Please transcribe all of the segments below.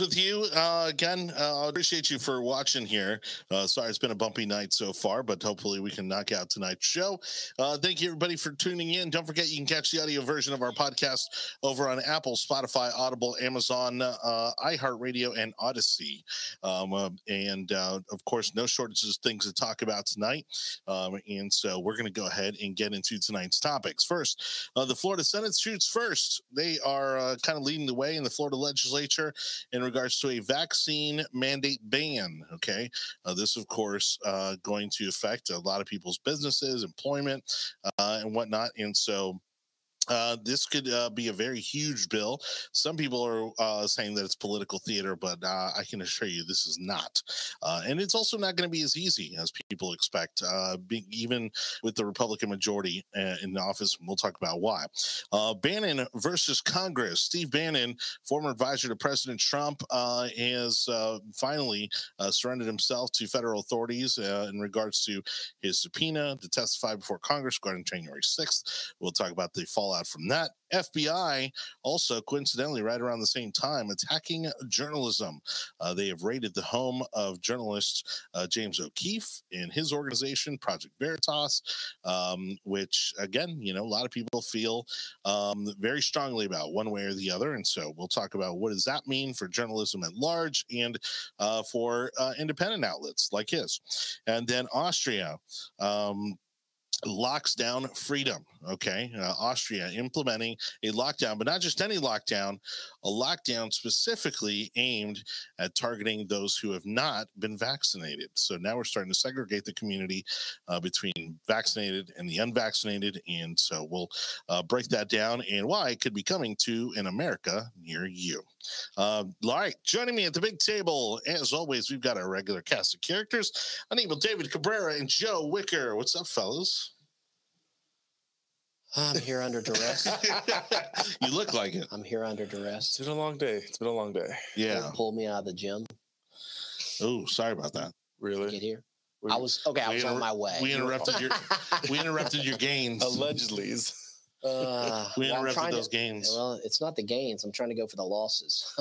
with you uh, again. Uh, I appreciate you for watching here. Uh, sorry, it's been a bumpy night so far, but hopefully we can knock out tonight's show. Uh, thank you, everybody, for tuning in. Don't forget, you can catch the audio version of our podcast over on Apple, Spotify, Audible, Amazon, uh, iHeartRadio, and Odyssey. Um, and of course, no shortages of things to talk about tonight. Um, and so we're going to go ahead and get into tonight's topics. First, the Florida Senate shoots first. They are kind of leading the way in the Florida legislature in regards to a vaccine mandate ban. Okay. Uh, this, of course, uh, going to affect a lot of people's businesses, employment, uh, and whatnot. And so, uh, this could uh, be a very huge bill. Some people are uh, saying that it's political theater, but uh, I can assure you this is not. Uh, and it's also not going to be as easy as people expect, even with the Republican majority in the office. We'll talk about why. Bannon versus Congress. Steve Bannon, former advisor to President Trump, has finally surrendered himself to federal authorities in regards to his subpoena to testify before Congress regarding January 6th. We'll talk about the fallout from that. FBI also coincidentally right around the same time attacking journalism. Uh, they have raided the home of journalist uh, James O'Keefe and his organization Project Veritas, um, which again, you know, a lot of people feel um, very strongly about one way or the other, and so we'll talk about what does that mean for journalism at large and uh, for uh, independent outlets like his, and then Austria. Um, locks down freedom. Okay. Uh, Austria implementing a lockdown, but not just any lockdown, a lockdown specifically aimed at targeting those who have not been vaccinated. So now we're starting to segregate the community uh, between vaccinated and the unvaccinated. And so we'll uh, break that down and why it could be coming to an America near you. Uh, all right, joining me at the big table, as always, we've got our regular cast of characters. Aníbal David Cabrera and Joe Wicker. What's up, fellas? I'm here under duress. you look like it. I'm here under duress. It's been a long day. It's been a long day. Yeah. Pull me out of the gym. Oh, sorry about that. Really? Get here. I was okay. I was on my way. We interrupted your. we interrupted your gains. Allegedly. Uh, we well, interrupted those to, gains. Well, it's not the gains. I'm trying to go for the losses.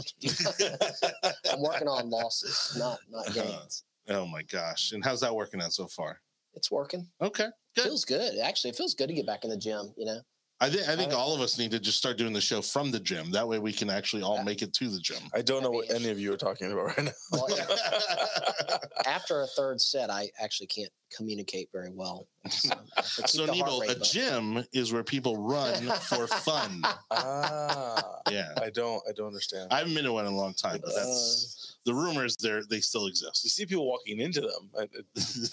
I'm working on losses, not not gains. Uh, oh my gosh! And how's that working out so far? It's working. Okay. Good. Feels good. Actually, it feels good to get back in the gym. You know. I think I think all of us need to just start doing the show from the gym. That way, we can actually all make it to the gym. I don't know what any of you are talking about right now. Well, after a third set, I actually can't communicate very well. So, so Needle, a gym is where people run for fun. Ah, yeah. I don't. I don't understand. I haven't been to one in a long time, but that's uh, the rumors. There, they still exist. You see people walking into them. I,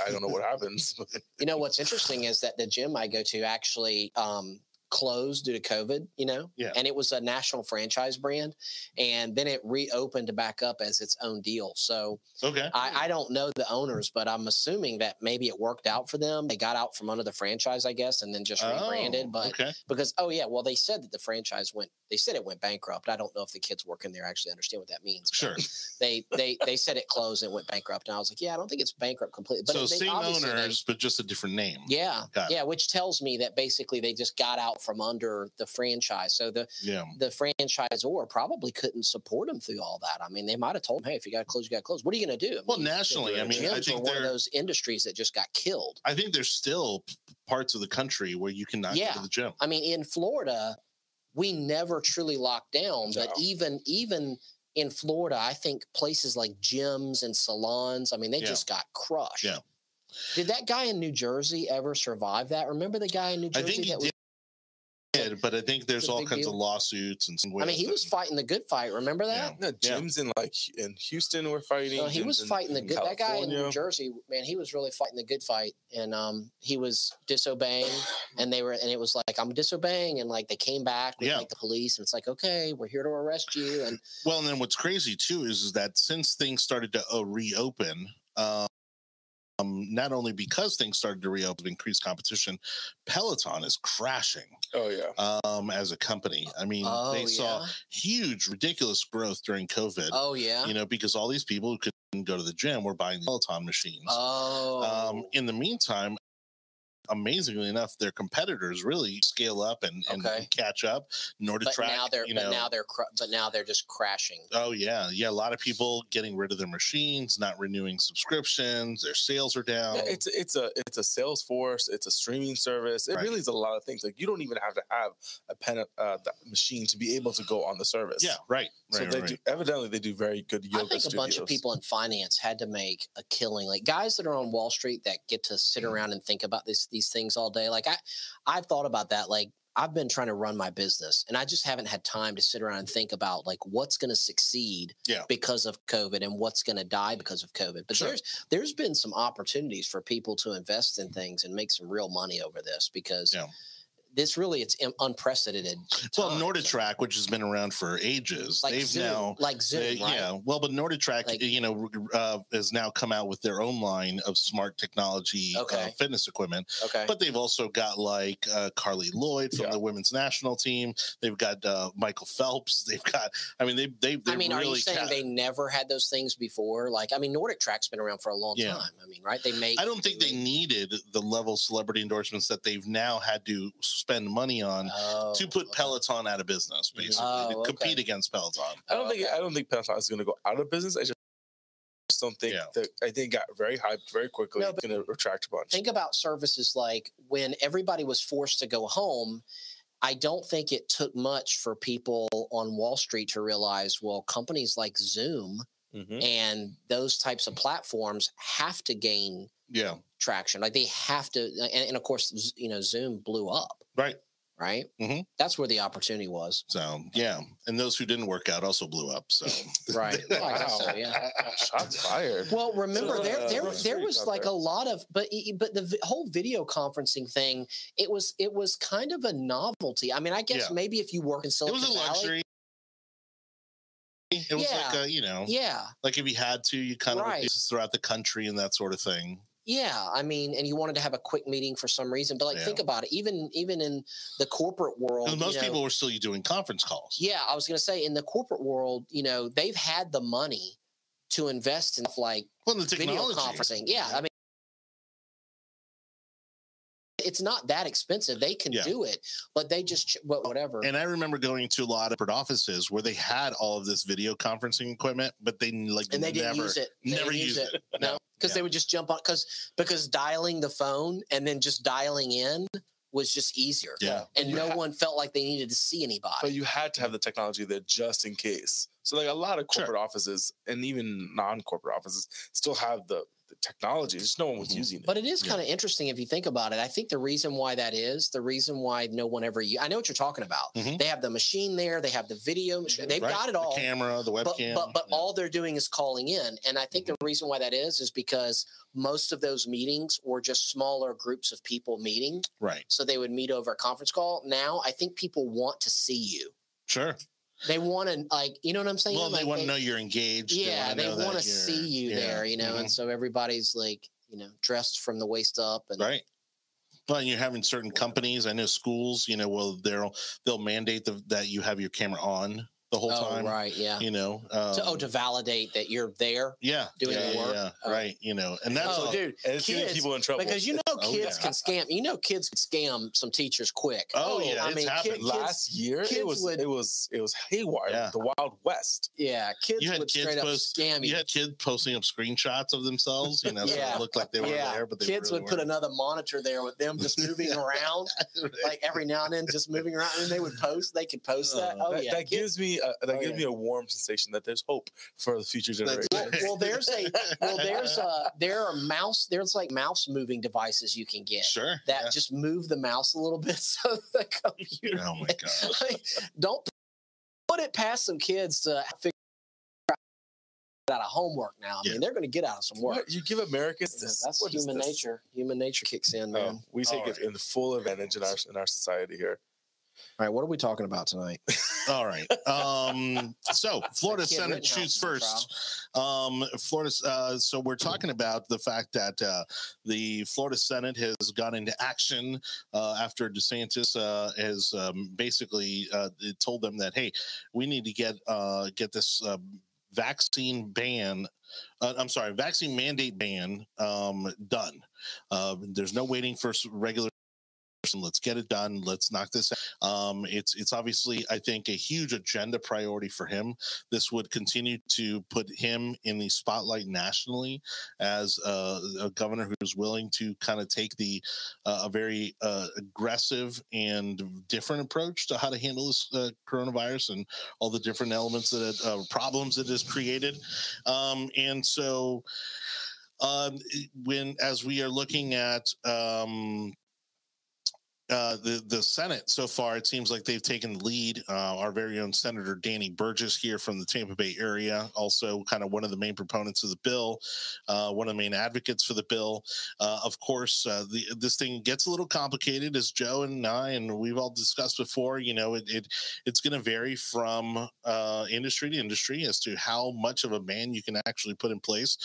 I don't know what happens. you know what's interesting is that the gym I go to actually um, closed due to COVID, you know? Yeah. And it was a national franchise brand. And then it reopened back up as its own deal. So okay. I, I don't know the owners, but I'm assuming that maybe it worked out for them. They got out from under the franchise, I guess, and then just rebranded. Oh, but okay. because, oh, yeah, well, they said that the franchise went, they said it went bankrupt. I don't know if the kids working there actually understand what that means. Sure. They, they, they said it closed and went bankrupt. And I was like, yeah, I don't think it's bankrupt completely. But so they, same owners, they, but just a different name. Yeah. Yeah. Which tells me that basically they just got out from under the franchise. So the yeah. the franchisor probably couldn't support them through all that. I mean, they might have told him, "Hey, if you got to close, you got to close." What are you going to do? I well, nationally, I mean, I think one of those industries that just got killed. I think there's still parts of the country where you cannot yeah. go to the gym. I mean, in Florida, we never truly locked down, no. but even even in Florida, I think places like gyms and salons, I mean, they yeah. just got crushed. Yeah. Did that guy in New Jersey ever survive that? Remember the guy in New Jersey? I think he did did, but I think there's all kinds deal. of lawsuits and. I mean, he was fighting the good fight. Remember that? Yeah, gyms yeah. in like in Houston were fighting. No, he was fighting the good. That guy in New Jersey, man, he was really fighting the good fight, and um, he was disobeying, and they were, and it was like I'm disobeying, and like they came back with yeah. like the police, and it's like okay, we're here to arrest you, and well, and then what's crazy too is, is that since things started to uh, reopen. Um, um, not only because things started to reopen, increased competition, Peloton is crashing. Oh yeah. Um, as a company, I mean, oh, they yeah. saw huge, ridiculous growth during COVID. Oh yeah. You know, because all these people who couldn't go to the gym were buying the Peloton machines. Oh. Um, in the meantime, amazingly enough, their competitors really scale up and, and Okay. catch up. Nordic but Track, now they're you but now they're cr- but now they're just crashing. Oh yeah, yeah. A lot of people getting rid of their machines, not renewing subscriptions. Their sales are down. Yeah, it's it's a it's a Salesforce, it's a streaming service. It Right. really is a lot of things. Like you don't even have to have a pen uh, the machine to be able to go on the service. yeah, right. So right, they right. do evidently they do very good yoga I think a bunch of people in finance had to make a killing. Like guys that are on Wall Street that get to sit Mm. around and think about this these things all day. Like I I've thought about that. Like I've been trying to run my business and I just haven't had time to sit around and think about like what's going to succeed Yeah. because of COVID and what's going to die because of COVID. But Sure. there's there's been some opportunities for people to invest in things and make some real money over this because Yeah. This really it's unprecedented. Well. NordicTrack, which has been around for ages, like they've Zoom, now like Zoom, they- right? yeah. Well, but NordicTrack, Like- you know, uh, has now come out with their own line of smart technology uh, fitness equipment. Okay. But they've also got like uh, Carli Lloyd from Yeah. the women's national team. They've got uh, Michael Phelps. They've got. I mean, they they. they I mean, are you saying ca- they never had those things before? Like, I mean, Nordic Track's been around for a long Yeah. time. I mean, right? They make. I don't think they make- needed the level of celebrity endorsements that they've now had to spend money on Oh, to put. Peloton out of business, Mhm. basically, Oh, to compete against Peloton. I don't think. I don't think Peloton is going to go out of business. I just don't think Yeah. that I think got very hyped very quickly. No, but- going to retract a bunch. Think about services like when everybody was forced to go home. I don't think it took much for people on Wall Street to realize, well, companies like Zoom Mhm. and those types of platforms have to gain Yeah, traction. Like they have to, and, and of course, you know, Zoom blew up, right. right? Mm-hmm. That's where the opportunity was. So yeah, and those who didn't work out also blew up. So Right. Well, I guess so, Wow. yeah. Shots fired. Well, remember So, there uh, there there was like there. a lot of but e- but the whole video conferencing thing it was it was kind of a novelty. I mean, I guess Yeah. maybe if you work in it Silicon was a Valley, luxury. It was like a, you know, yeah, like if you had to, you kind of Right. throughout the country and that sort of thing. yeah. I mean, and you wanted to have a quick meeting for some reason, but like Yeah. think about it. Even even in the corporate world, Because you most know, people were still doing conference calls. Yeah, I was going to say in the corporate world, you know, they've had the money to invest in like Well, the video conferencing. Yeah, I mean, it's not that expensive. They can Yeah. do it, but they just ch- oh, whatever. And I remember going to a lot of offices where they had all of this video conferencing equipment, but they like and they didn't never, use it. They never use used it. No, because yeah. they would just jump on because because dialing the phone and then just dialing in was just easier. Yeah. And You no ha- one felt like they needed to see anybody. But you had to have the technology there just in case. So like a lot of Sure. corporate offices and even non-corporate offices still have the, the technology. Just no one was Mhm. using it. But it is Yeah. kind of interesting if you think about it. I think the reason why that is the reason why no one ever. I know what you're talking about. Mhm. They have the machine there. They have the video machine. They've Right? got it all. The camera, the but webcam. but, but yeah. all they're doing is calling in, and I think the reason why that is is because most of those meetings were just smaller groups of people meeting, right. so they would meet over a conference call. Now I think people want to see you. Sure. They want to like, you know what I'm saying? Well, they Like, want to know you're engaged. Yeah, they want to see you yeah, there, you know, mhm. and so everybody's like, you know, dressed from the waist up, and right. Well, and you're having certain companies. I know schools. You know, well, they'll they'll mandate the, that you have your camera on the whole oh time. right, yeah. You know. Um, to, oh, to validate that you're there. yeah, doing yeah, the work? yeah, Oh. right. You know, and that's oh, all- dude, and it's getting people in trouble. because you know Oh, kids yeah. can scam. You know kids can scam some teachers quick. Oh, yeah, I it's mean, happened. kid- kids, last year kids it was would- it was it was haywire. Yeah. The Wild West. yeah, kids You had would kids straight up post- scam you. you had kids posting up screenshots of themselves. You know, so it looked like they were yeah, there, but they kids really would put weren't. another monitor there with them just moving around, like every now and then, just moving around, and they would post. They could post that. Uh, Oh that yeah, that gives me a, that Oh, gives yeah. me a warm sensation that there's hope for the future generation. Well, well, there's a well, there's a there are mouse. There's like mouse moving devices you can get sure. that yeah. just move the mouse a little bit so the computer. Oh my god. Like, don't put it past some kids to figure out of homework now. I Yeah. mean, they're going to get out of some work. What? You give Americans Yeah, this. That's what human this? nature. Human nature kicks in, oh, man. Oh, we take All it in full advantage in our in our society here. All right, what are we talking about tonight? All right. Um, so Florida Senate shoots first. Um, Florida. Uh, so we're talking about the fact that uh, the Florida Senate has gone into action uh, after DeSantis uh, has um, basically uh, told them that hey, we need to get uh, get this. Uh, vaccine ban. Uh, I'm sorry, vaccine mandate ban um, done. Uh, there's no waiting for regular let's get it done let's knock this out. um it's it's obviously i think a huge agenda priority for him this would continue to put him in the spotlight nationally as a, a governor who's willing to kind of take the uh, a very uh, aggressive and different approach to how to handle this uh, coronavirus and all the different elements that it, uh, problems it has created um and so um, when as we are looking at um, uh, the the Senate so far, it seems like they've taken the lead. Uh, our very own Senator Danny Burgess here from the Tampa Bay area, also kind of one of the main proponents of the bill, uh, one of the main advocates for the bill. Uh, of course, uh, the, this thing gets a little complicated, as Joe and I and we've all discussed before. You know, it, it it's going to vary from industry to industry as to how much of a ban you can actually put in place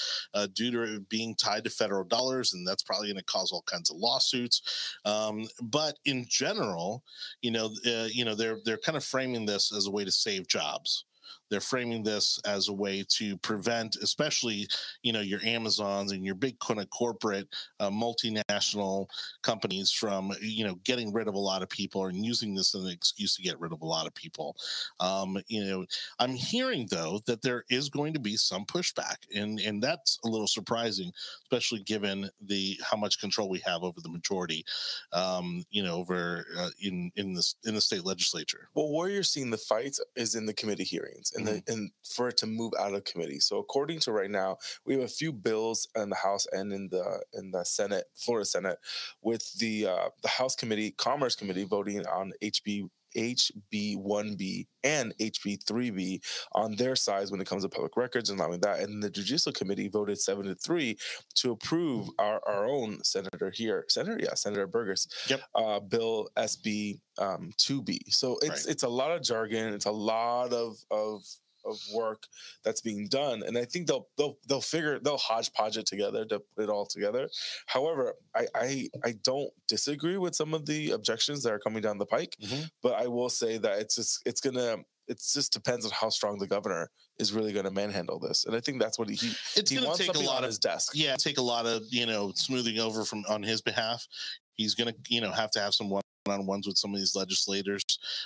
due to it being tied to federal dollars, and that's probably going to cause all kinds of lawsuits. Um, but in general, you know, uh, you know, they're they're kind of framing this as a way to save jobs they're framing this as a way to prevent especially you know your amazons and your big kind of corporate uh, multinational companies from you know getting rid of a lot of people and using this as an excuse to get rid of a lot of people. Um, you know i'm hearing though that there is going to be some pushback and and that's a little surprising especially given the how much control we have over the majority um, you know over uh, in in the in the state legislature. Well where you're seeing the fight is in the committee hearings and mm-hmm. the and for it to move out of committee. So according to right now, we have a few bills in the House and in the in the Senate, Florida Senate, with the uh, the House Committee, Commerce Committee voting on HB HB 1B and HB 3B on their sides when it comes to public records and allowing that. And the Judicial Committee voted seven to three to approve mm. our, our own senator here, Senator, yeah, Senator Burgess, yep. uh, Bill SB um, 2B. So it's right. it's a lot of jargon, it's a lot of of of work that's being done and i think they'll they'll they'll figure they'll hodgepodge it together to put it all together however i i, I don't disagree with some of the objections that are coming down the pike mm-hmm. but i will say that it's just it's gonna it just depends on how strong the governor is really going to manhandle this, and I think that's what he. It's going to take a lot of his desk. Yeah, take a lot of you know smoothing over from on his behalf. He's going to you know have to have some one on ones with some of these legislators.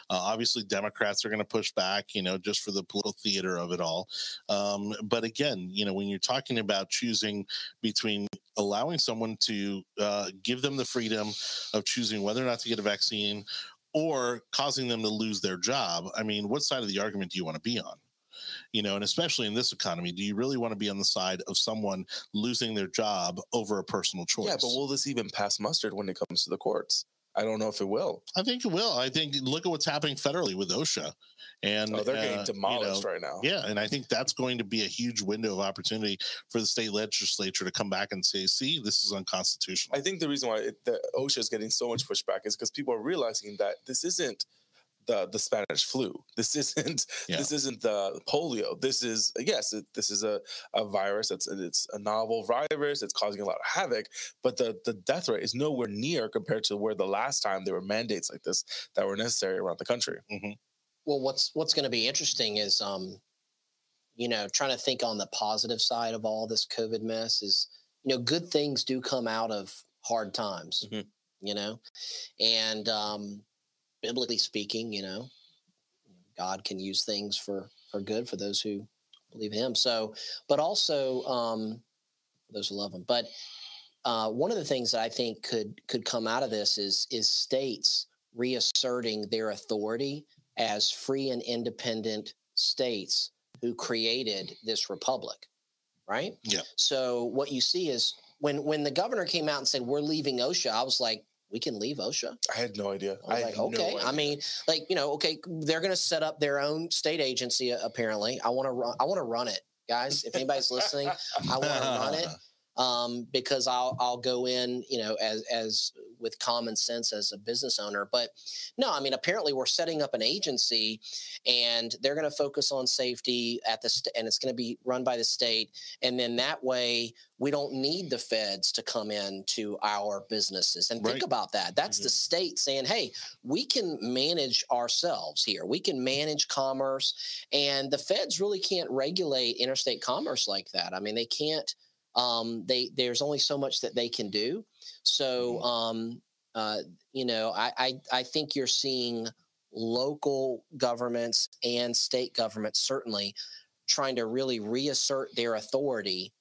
Uh, obviously, Democrats are going to push back, you know, just for the political theater of it all. Um, but again, you know, when you're talking about choosing between allowing someone to uh, give them the freedom of choosing whether or not to get a vaccine or causing them to lose their job, I mean, what side of the argument do you want to be on? you know, and especially in this economy, do you really want to be on the side of someone losing their job over a personal choice? Yeah, but will this even pass mustard when it comes to the courts? I don't know if it will. I think it will. I think look at what's happening federally with OSHA, and oh, they're getting uh, demolished you know, right now. Yeah, and I think that's going to be a huge window of opportunity for the state legislature to come back and say, "See, this is unconstitutional." I think the reason why it, the OSHA is getting so much pushback is because people are realizing that this isn't the the Spanish flu. This isn't yeah. this isn't the polio. This is yes, it, this is a, a virus. It's it's a novel virus. It's causing a lot of havoc, but the the death rate is nowhere near compared to where the last time there were mandates like this that were necessary around the country. Mm-hmm. Well, what's what's going to be interesting is um, you know, trying to think on the positive side of all this COVID mess is you know, good things do come out of hard times. Mm-hmm. You know, and um, biblically speaking, you know, God can use things for for good for those who believe Him. So, but also um, those who love Him. But uh, one of the things that I think could could come out of this is is states reasserting their authority as free and independent states who created this republic, right? Yeah. So what you see is when when the governor came out and said we're leaving OSHA, I was like, we can leave OSHA. I had no idea. I, I like, okay. No I mean, like you know, okay, they're going to set up their own state agency. Apparently, I want to run. I want to run it, guys. If anybody's listening, I want to run it um, because I'll I'll go in, you know, as as with common sense as a business owner. But no, I mean, apparently we're setting up an agency, and they're going to focus on safety at the st- and it's going to be run by the state, and then that way we don't need the feds to come in to our businesses. And Right. think about that. That's the state saying, "Hey, we can manage ourselves here. We can manage commerce." And the feds really can't regulate interstate commerce like that. I mean, they can't. Um, they there's only so much that they can do. So, um, uh, you know, I, I I think you're seeing local governments and state governments certainly trying to really reassert their authority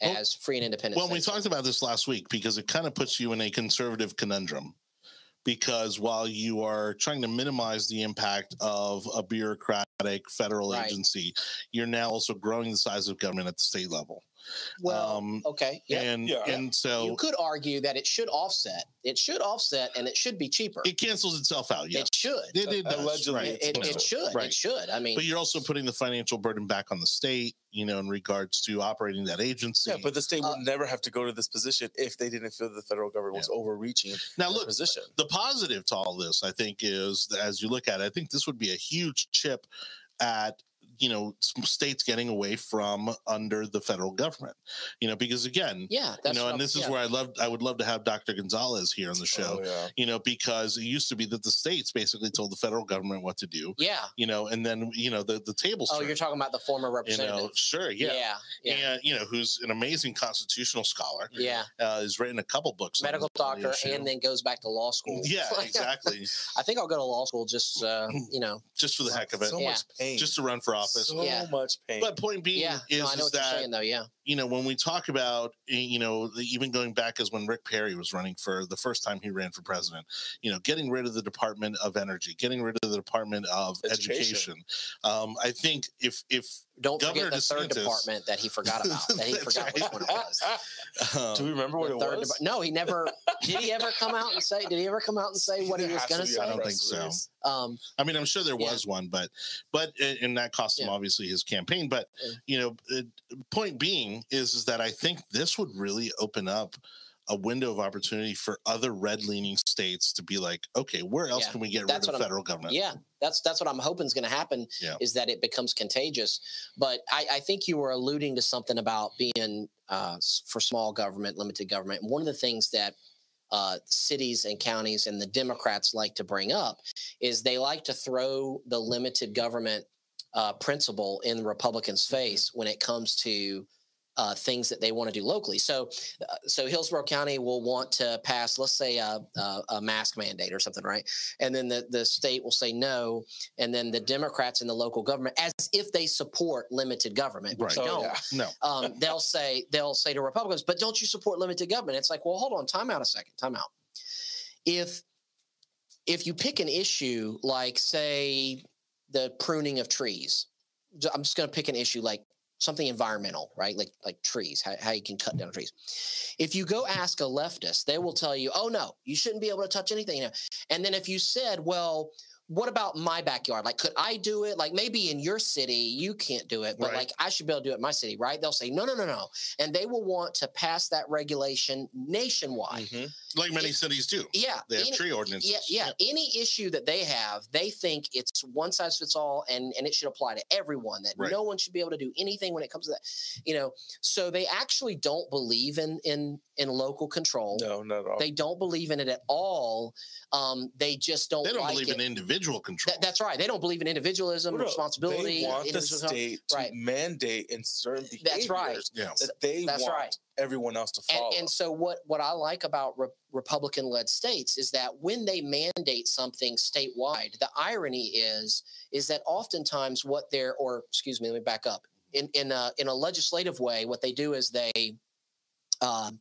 Well- as free and independent. Well, we talked about this last week because it kind of puts you in a conservative conundrum. Because while you are trying to minimize the impact of a bureaucratic federal Right. agency, you're now also growing the size of government at the state level. Well, um, okay, yeah. And Yeah. and so you could argue that it should offset. It should offset, and it should be cheaper. it cancels itself out. Yeah, It should. it, it does, Allegedly, right. It, it, it should. Right. It should. I mean, But you're also putting the financial burden back on the state, you know, in regards to operating that agency. Yeah, but the state would Uh, never have to go to this position if they didn't feel the federal government was overreaching now look, position. the positive to all this, I think, is as you look at it, I think this would be a huge chip at you know states getting away from under the federal government. You know, because again, yeah, you know, and this is yeah. where I love I would love to have Dr. Gonzalez here on the show. Oh, yeah. You know, because it used to be that the states basically told the federal government what to do. Yeah. You know, and then you know the the tables. Oh, you're talking about the former you representative. know, sure, yeah. yeah. Yeah. And you know, who's an amazing constitutional scholar. Yeah. uh, has written a couple books. Medical this- on the doctor, issue. and then goes back to law school. yeah, exactly. I think I'll go to law school just, uh, you know. Just for the heck of it, So Yeah. much pain. just to run for office. So Yeah. much pain. But point being Yeah. is, no, I know is what you're that saying, though. Yeah. you know when we talk about eh, you know the- even going back as when Rick Perry was running for the first time he ran for president, you know getting rid of the Department of Energy, getting rid of the Department of Education. Education. Um, I think if if Don't Governor forget the third department that he forgot about. That he That's forgot which one it was. um, Do we remember what it third was? depart- no, he never. Did he ever come out and say? Did he ever come out and say what he was going to say? I don't think so. Um, I mean, I'm sure there Yeah. was one, but but and that cost him Yeah. obviously his campaign. But Yeah. you know, uh, point being is is that I think this would really open up a window of opportunity for other red leaning states to be like, okay, where else Yeah, can we get rid of what I'm- federal government? yeah, that's that's what I'm hoping is going to happen. Yeah. Is that it becomes contagious? But I, I think you were alluding to something about being uh, for small government, limited government. One of the things that uh, cities and counties and the Democrats like to bring up is they like to throw the limited government uh, principle in the Republicans' face when it comes to uh, things that they want to do locally. So, uh, so Hillsborough County will want to pass, let's say, a, a, a mask mandate or something, right? And then the, the state will say no, and then the Democrats in the local government, as if they support limited government, Right. they Oh, don't, yeah. No, um, they'll say they'll say to Republicans, but don't you support limited government? It's like, well, hold on, time out a second, time out. If if you pick an issue like, say, the pruning of trees, I'm just going to pick an issue like something environmental, right? Like like trees, how, how you can cut down trees. If you go ask a leftist, they will tell you, oh no, you shouldn't be able to touch anything. And then if you said, well, what about my backyard? Like, could I do it? Like, maybe in your city you can't do it, but Right. like I should be able to do it in my city, right? They'll say, no, no, no, no, and they will want to pass that regulation nationwide. Mhm. like many It- cities do. Yeah, They have any- tree ordinances. yeah, yeah. Any issue that they have, they think it's one size fits all, and and it should apply to everyone. That Right. no one should be able to do anything when it comes to that. You know, so they actually don't believe in in in local control. No, not at all. They don't believe in it at all. Um, they just don't. They don't like believe it. in individual control. That- that's right. They don't believe in individualism, Well, no, responsibility. They want the individual- state to Right. mandate in certain behaviors That's right. yeah. that they That's want right. everyone else to follow. And, and so what what I like about re- Republican-led states is that when they mandate something statewide, the irony is is that oftentimes what they're or excuse me, let me back up. In in a in a legislative way, what they do is they um,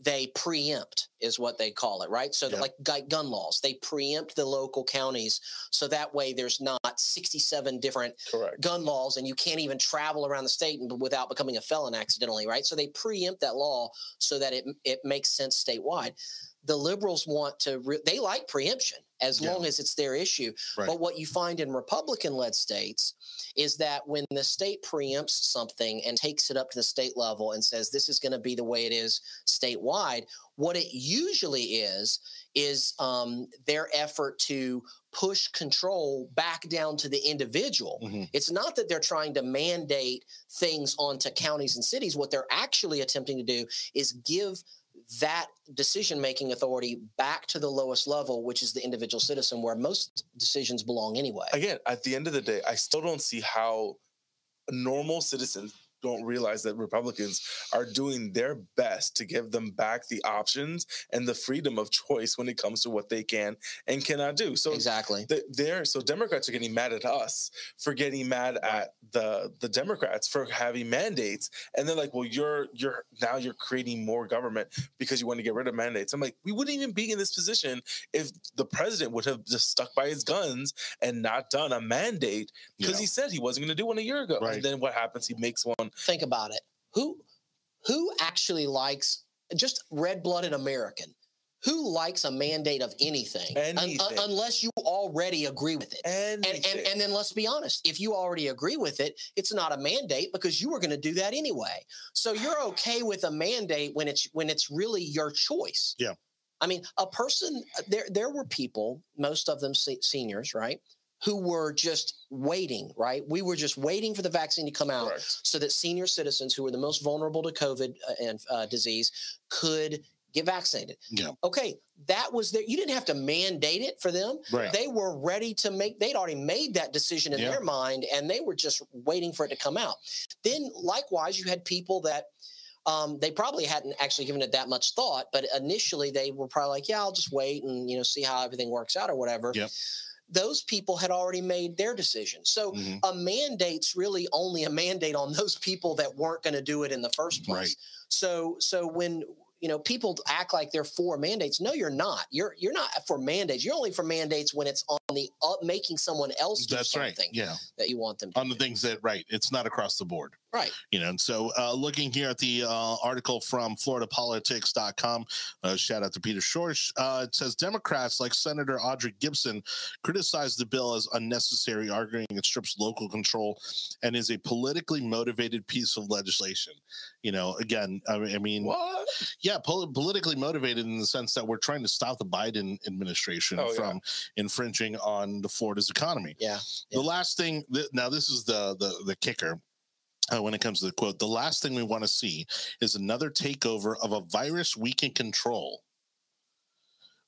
they preempt is what they call it, right? So Yeah. like gun laws, they preempt the local counties, so that way there's not 67 different Correct. gun laws and you can't even travel around the state without becoming a felon accidentally, right? So they preempt that law so that it it makes sense statewide. The liberals want to re- they like preemption as Yeah. long as it's their issue. Right. But what you find in Republican led states is that when the state preempts something and takes it up to the state level and says this is going to be the way it is statewide, What it usually is is um, their effort to push control back down to the individual. Mhm. It's not that they're trying to mandate things onto counties and cities. What they're actually attempting to do is give that decision making authority back to the lowest level, which is the individual citizen, where most decisions belong anyway. Again, at the end of the day, I still don't see how normal citizens don't realize that Republicans are doing their best to give them back the options and the freedom of choice when it comes to what they can and cannot do. So exactly. th- they're so Democrats are getting mad at us for getting mad at the the Democrats for having mandates, and they're like, "Well, you're you're now you're creating more government because you want to get rid of mandates." I'm like, we wouldn't even be in this position if the president would have just stuck by his guns and not done a mandate because Yeah. he said he wasn't going to do one a year ago. Right. And then what happens? He makes one. Think about it. Who who actually likes just red-blooded American? Who likes a mandate of anything, Un- un- unless you already agree with it? And And, and and then let's be honest, if you already agree with it, it's not a mandate because you were going to do that anyway. So you're okay with a mandate when it's when it's really your choice. Yeah. I mean, a person there there were people, most of them se- seniors, right, who were just waiting, right? We were just waiting for the vaccine to come out correct. so that senior citizens who were the most vulnerable to COVID uh, and uh, disease could get vaccinated. Yeah. Okay, that was there. You didn't have to mandate it for them Right. they were ready to make they'd already made that decision in Yeah. their mind and they were just waiting for it to come out then likewise you had people that um, they probably hadn't actually given it that much thought but initially they were probably like yeah i'll just wait and you know see how everything works out or whatever Yep. Those people had already made their decision so Mhm. a mandate's really only a mandate on those people that weren't going to do it in the first place Right. so so when you know people act like they're for mandates no you're not you're you're not for mandates you're only for mandates when it's on the up making someone else do That's something right. Yeah. that you want them to On the do. things that, right. It's not across the board. Right. You know and so uh, looking here at the uh, article from floridapolitics.com uh, shout out to peter schorsch uh, it says democrats like senator audrey gibson criticized the bill as unnecessary arguing it strips local control and is a politically motivated piece of legislation. You know again i mean, I mean What? yeah pol- politically motivated in the sense that we're trying to stop the biden administration Oh, yeah. from infringing on the florida's economy. Yeah the last thing th- now this is the the the kicker uh, when it comes to the quote the last thing we want to see is another takeover of a virus we can control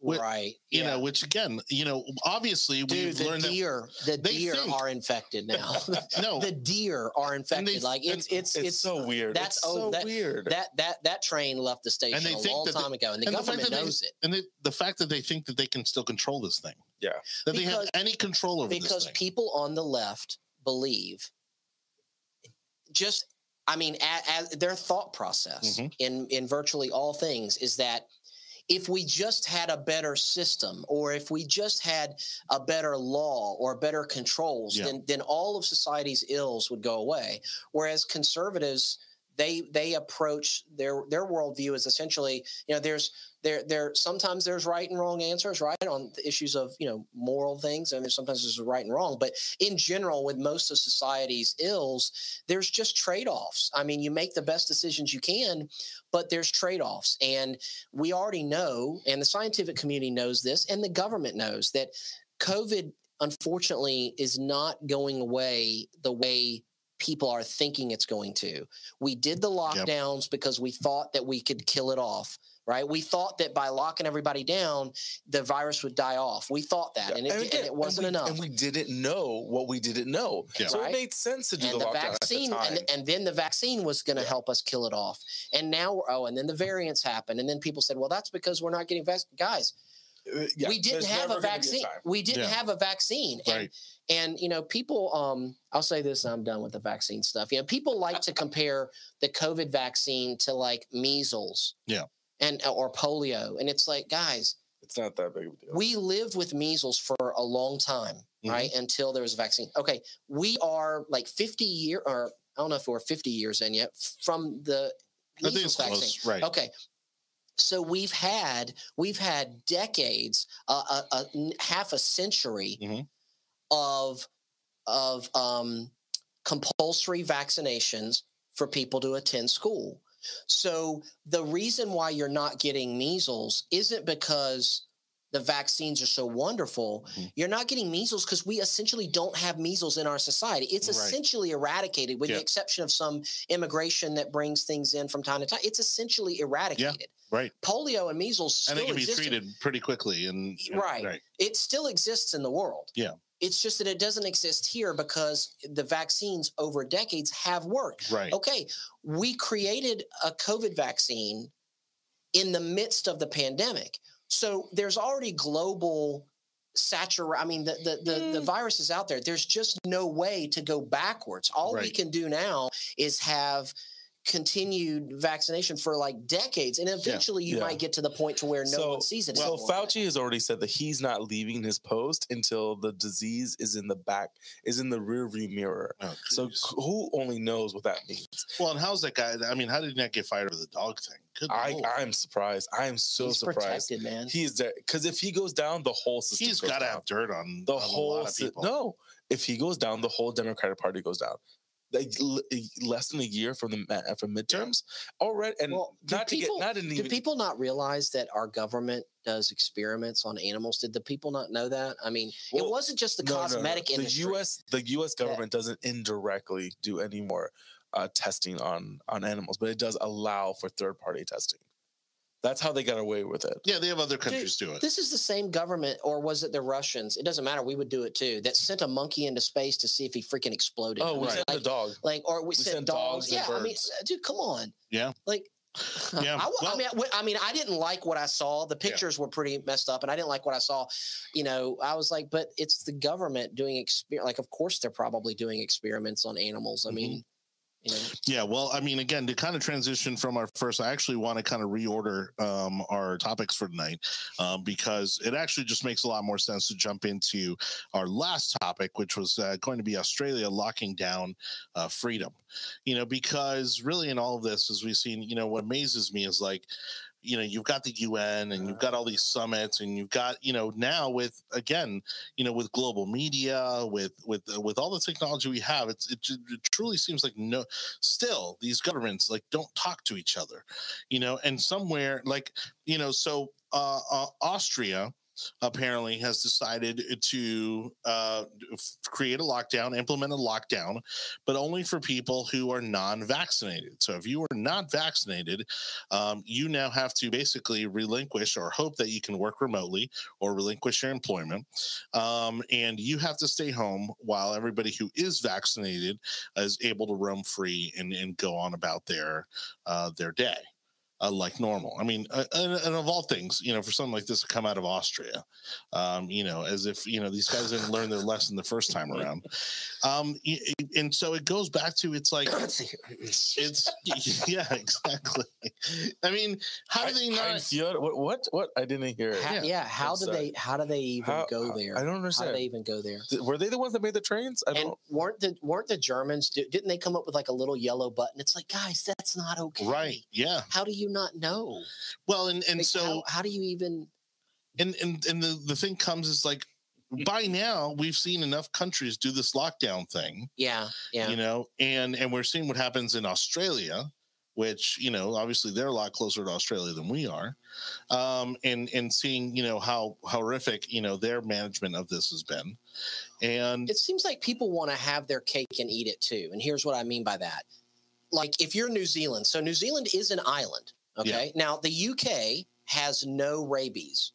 Wh- right you yeah. know which again you know obviously Dude, we've the learned deer, the they deer think- are infected now. no the deer are infected. Like it's it's It's, it's, so weird. that's- it's oh, so that- weird. that that that train left the station they a think long that the- time ago, and the and the fact government that they- knows it and the, the fact that they think that they can still control this thing Yeah. that they have any control over this because people on the left believe just i mean as, their thought process Mhm. in in virtually all things is that if we just had a better system or if we just had a better law or better controls Yeah. then then all of society's ills would go away whereas conservatives they they approach their their worldview is essentially you know there's there there sometimes there's right and wrong answers right on the issues of you know moral things and sometimes there's right and wrong but in general with most of society's ills there's just trade-offs. I mean you make the best decisions you can but there's trade-offs and we already know and the scientific community knows this and the government knows that covid unfortunately is not going away the way people are thinking it's going to we did the lockdowns because we thought that we could kill it off right we thought that by locking everybody down the virus would die off we thought that Yeah, and, it, and again, it wasn't we, enough And we didn't know what we didn't know. Yeah. So Right. it made sense to do and the, the vaccine at the and, time. and then the vaccine was going to Yeah. help us kill it off and now we're oh and then the variants happened and then people said well that's because we're not getting vaccinated guys yeah, we didn't have a vaccine time. we didn't Yeah. have a vaccine and, right and you know people um i'll say this i'm done with the vaccine stuff you know people like to compare the covid vaccine to like measles Yeah. and or polio and it's like guys It's not that big of a deal. we lived with measles for a long time Mhm. right until there was a vaccine okay we are like 50 year or i don't know if we're 50 years in yet from the i think measles it's vaccine close right okay so we've had we've had decades uh, a, a n- half a century Mhm. of of um, compulsory vaccinations for people to attend school So the reason why you're not getting measles isn't because the vaccines are so wonderful. Mhm. You're not getting measles because we essentially don't have measles in our society. It's Right. essentially eradicated, with Yeah. the exception of some immigration that brings things in from time to time. It's essentially eradicated. Yeah. Right. Polio and measles still and they can be treated pretty quickly and and- Right. right. It still exists in the world. Yeah. It's just that it doesn't exist here because the vaccines over decades have worked. Right. Okay, we created a COVID vaccine in the midst of the pandemic. So there's already global saturate. I mean, the, the, the, the Mm. virus is out there. There's just no way to go backwards. All we can do now is have continued vaccination for like decades. And eventually you Yeah. might get to the point to where no So- one sees it So anymore. Fauci has already said that he's not leaving his post until the disease is in the back, is in the rearview mirror. Oh, So who only knows what that means? well, and how's that guy? I mean, how did he not get fired over the dog thing? Good I Lord. I'm surprised. I am so He's surprised. protected, man. He is there because if he goes down, the whole system. He's goes got to have dirt on the on whole. a lot of si- people. no, if he goes down, the whole Democratic Party goes down. Like less than a year from the from midterms already, and Well, not people- to get not in Do even. people not realize that our government does experiments on animals? Did the people not know that? I mean, it wasn't just the no, no, no. cosmetic The industry. U.S. the U.S. government doesn't indirectly do any more uh, testing on on animals, but it does allow for third party testing. That's how they got away with it. Yeah, they have other countries do it. This is the same government, or was it the Russians? It doesn't matter. We would do it too. That sent a monkey into space to see if he freaking exploded. Oh, we Right. sent the like, dog. like, or we, We sent, sent dogs. dogs and Yeah, I mean, dude, come on. Yeah. Like, Yeah, I, w- I well- mean, I, w- I mean, I didn't like what I saw. The Yeah. pictures were pretty messed up, and I didn't like what I saw. You know, I was like, but it's the government doing exper. Like, of course, they're probably doing experiments on animals. I Mhm. mean, know, Yeah, well, I mean, again, to kind of transition from our first, I actually want to kind of reorder um, our topics for tonight um, because it actually just makes a lot more sense to jump into our last topic, which was uh, going to be Australia locking down uh, freedom. You know, because really in all of this, as we've seen, you know, what amazes me is like, you know, you've got the UN and you've got all these summits and you've got, you know, now with again, you know, with global media, with with uh, with all the technology we have, it's it, it truly seems like no still these governments like don't talk to each other you know and somewhere like you know so uh, uh austria apparently has decided to uh, create a lockdown implement a lockdown but only for people who are non-vaccinated. So if you are not vaccinated um, you now have to basically relinquish or hope that you can work remotely or relinquish your employment. Um, and you have to stay home while everybody who is vaccinated is able to roam free and, and go on about their uh, their day uh, like normal. I mean, uh, and, and of all things, you know, for something like this to come out of Austria, um, you know, as if you know these guys didn't learn their lesson the first time around, um, y- y- and so it goes back to it's like it's yeah exactly. I mean, how do they I- I not? feel- what, what? What? I didn't hear. it. how, Yeah. yeah. How I'm did sorry. they? How do they even How- go there? I don't how understand. do they even go there? Th- Were they the ones that made the trains? I And don't. weren't the weren't the Germans? Didn't they come up with like a little yellow button? It's like, guys, that's not okay. Right. Yeah. How do you not know? Well, and and Like, so how, how do you even? and and and the the thing comes is like by now we've seen enough countries do this lockdown thing Yeah, yeah. you know and and we're seeing what happens in australia which you know obviously they're a lot closer to australia than we are um and and seeing you know how horrific you know their management of this has been and it seems like people want to have their cake and eat it too. And here's what I mean by that. Like if you're New Zealand, so New Zealand is an island. Okay. Now the UK has no rabies.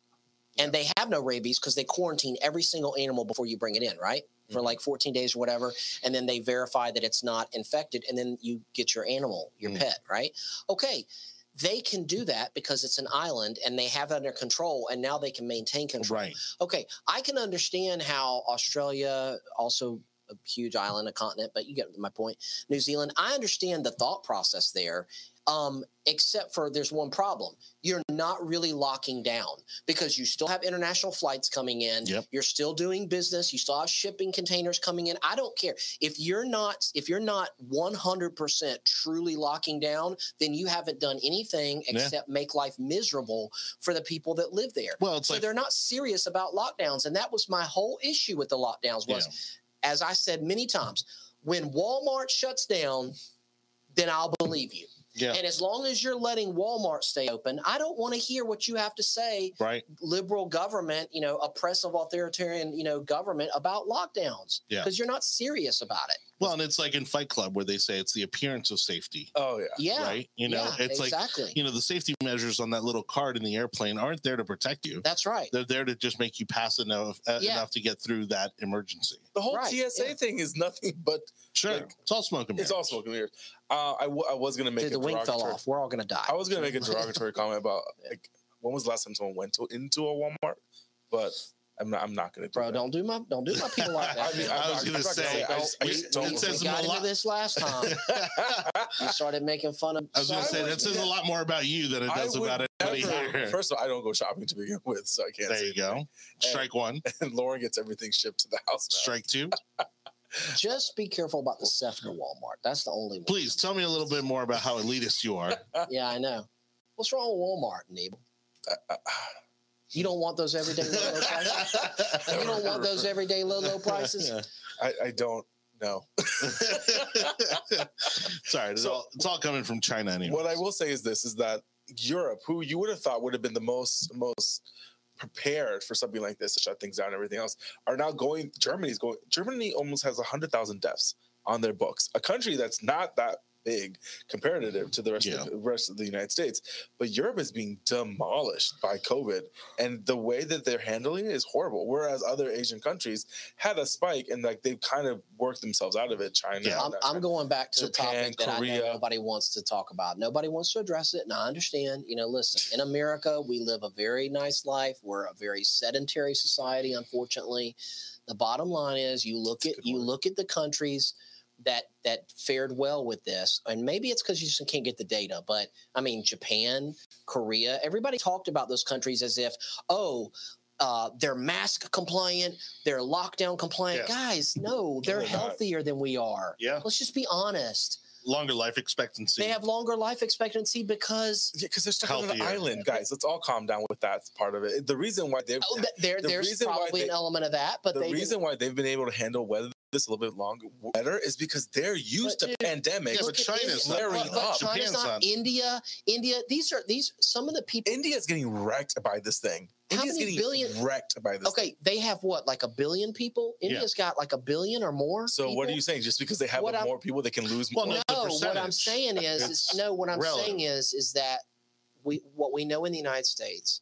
And they have no rabies because they quarantine every single animal before you bring it in, right? For Mhm. like 14 days or whatever. And then they verify that it's not infected. And then you get your animal, your Mm. pet, right? Okay. They can do that because it's an island and they have it under control. And now they can maintain control. right Okay, I can understand how Australia, also a huge island, a continent, but you get my point. New Zealand, I understand the thought process there, um, except for there's one problem. You're not really locking down because you still have international flights coming in. Yep. You're still doing business. You still have shipping containers coming in. I don't care if you're not if you're not 100% truly locking down, then you haven't done anything Yeah. except make life miserable for the people that live there well so like they're not serious about lockdowns and that was my whole issue with the lockdowns was as i said many times when walmart shuts down then i'll believe you Yeah. And as long as you're letting Walmart stay open, I don't want to hear what you have to say, Right. liberal government, you know, oppressive authoritarian, you know, government about lockdowns. Yeah. Because you're not serious about it. Well, and it's like in Fight Club where they say it's the appearance of safety. Oh yeah. Yeah. Right. You know, yeah, it's like exactly. you know the safety measures on that little card in the airplane aren't there to protect you. That's right. They're there to just make you pass enough uh, Yeah. enough to get through that emergency. The whole Right, TSA yeah. thing is nothing but Sure, Like, it's all smoke and it's all smoke and mirrors. Uh, I, w- I was gonna make Dude, a the wing fell off. We're all gonna die. I was gonna make a derogatory comment about like when was the last time someone went to into a Walmart, but I'm not. I'm not gonna do Bro, that. don't do my don't do my people like that. I mean. I was not- gonna I'm not say, I just, I we, just don't. we- says we a got lot- into this last time. You started making fun of. I was going to say that says a lot more about you than it does about anybody never- here. First of all, I don't go shopping to begin with, so I can't. there say you go. anything. Strike one. And Lauren gets everything shipped to the house. now. Strike two. Just be careful about the Seffner Walmart. That's the only one. Please tell me a little bit more about how elitist you are. Yeah, I know. What's wrong with Walmart, Nebel? You don't want those everyday low, low prices. You don't want those everyday low, low prices. I, I don't know. Sorry, it's, So- all, it's all coming from China anyway. What I will say is this: is that Europe, who you would have thought would have been the most most prepared for something like this to shut things down and everything else, are now going. Germany's going. Germany almost has hundred thousand deaths on their books. A country that's not that big comparative mm-hmm. to the rest Yeah. of the rest of the United States, but Europe is being demolished by COVID, and the way that they're handling it is horrible. Whereas other Asian countries had a spike and like they've kind of worked themselves out of it. China, Yeah. I'm, I'm going back to Japan, the topic that I Korea. know nobody wants to talk about. Nobody wants to address it, and I understand. You know, listen, in America, we live a very nice life. We're a very sedentary society, unfortunately. The bottom line is, you look That's at you word. look at the countries that that fared well with this, and maybe it's because you just can't get the data. But I mean, Japan, Korea, everybody talked about those countries as if, oh. Uh, they're mask compliant, they're lockdown compliant. Yeah. Guys, no, they're they're not. healthier than we are. yeah, Let's just be honest. longer life expectancy. They have longer life expectancy because Yeah, because they're stuck on an Healthier. island, guys. Let's all calm down with that part of it. The reason why they've oh, there, The there's probably they- an element of that, but the they reason why they've been able to handle weather this a little bit longer better is because they're used But to dude, pandemics. Yeah, but China's India. not- but, but up. China's not, not. India. India. These are these some of the people. India's getting wrecked by this thing. How India's many getting billion- wrecked by this. thing. Okay, they have what, like a billion people? Yeah. India's got like a billion or more. So what are you saying? Just because they have What I'm- more people, they can lose Well, more? no, the what I'm saying is, is no. What I'm relative. saying is, is that we what we know in the United States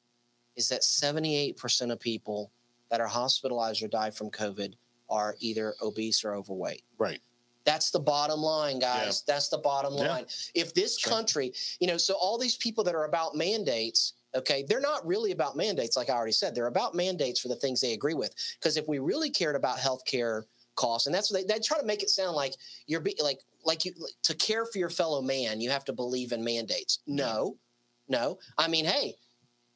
is that 78 percent of people that are hospitalized or die from COVID are either obese or overweight. right. That's the bottom line, guys. That's the bottom Yeah. line. If this Sure. country, you know, so all these people that are about mandates, okay, they're not really about mandates, like I already said. They're about mandates for the things they agree with. Because if we really cared about healthcare costs, and that's what they, they try to make it sound like you're be, like like you like, to care for your fellow man, you have to believe in mandates. No, no. I mean, hey.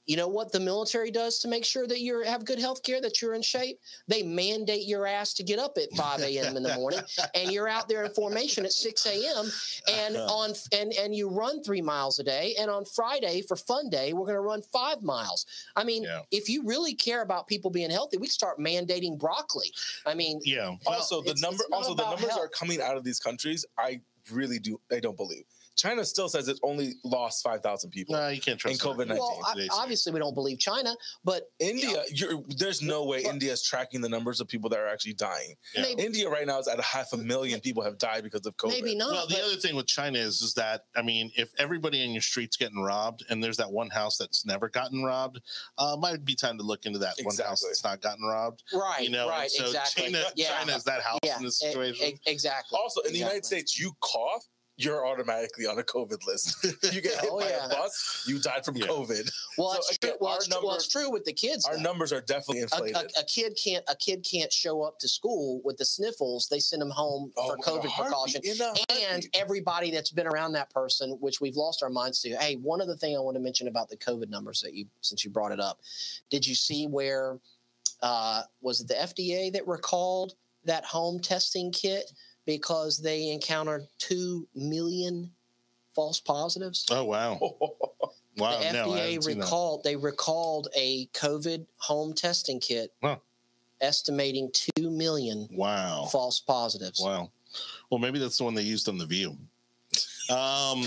You know what the military does to make sure that you have good health care, that you're in shape? They mandate your ass to get up at 5 a.m. in the morning and you're out there in formation at 6 a.m. and on and and you run three miles a day. And on Friday for fun day, we're going to run five miles. I mean, Yeah. if you really care about people being healthy, we start mandating broccoli. I mean, Yeah. also, the number also the about numbers are coming out of these countries. I really do. I don't believe. China still says it only lost five thousand people. No, you can't trust In. COVID-19 well, I- obviously we don't believe China, but India, you're, there's no way But- India is tracking the numbers of people that are actually dying. Yeah. maybe India right now is at a half a million people have died because of COVID. maybe not. Well, the but- other thing with China is, is that I mean, if everybody in your street's getting robbed, and there's that one house that's never gotten robbed, uh, might be time to look into that one house that's not gotten robbed. right, You know, right, and so exactly. China, yeah, China is that house yeah, in this situation. e- exactly. Also, in the United. States, you cough, you're automatically on a COVID list. You get hit Oh, by yeah. a bus, you died from Yeah. COVID. Well, So, it's, again, true. Well, it's, true. well, it's true with the kids. Our though. numbers are definitely a, inflated. a, a kid can't a kid can't show up to school with the sniffles. They send them home Oh, for COVID heartbeat, precaution. And everybody that's been around that person, which we've lost our minds to. Hey, one other thing I want to mention about the COVID numbers that you, since you brought it up, did you see where uh, was it the FDA that recalled that home testing kit because they encountered two million false positives? oh wow, wow! the FDA haven't seen that. recalled they recalled a COVID home testing kit, Huh. estimating two million Wow, false positives. wow. Well, maybe that's the one they used on the View. Um,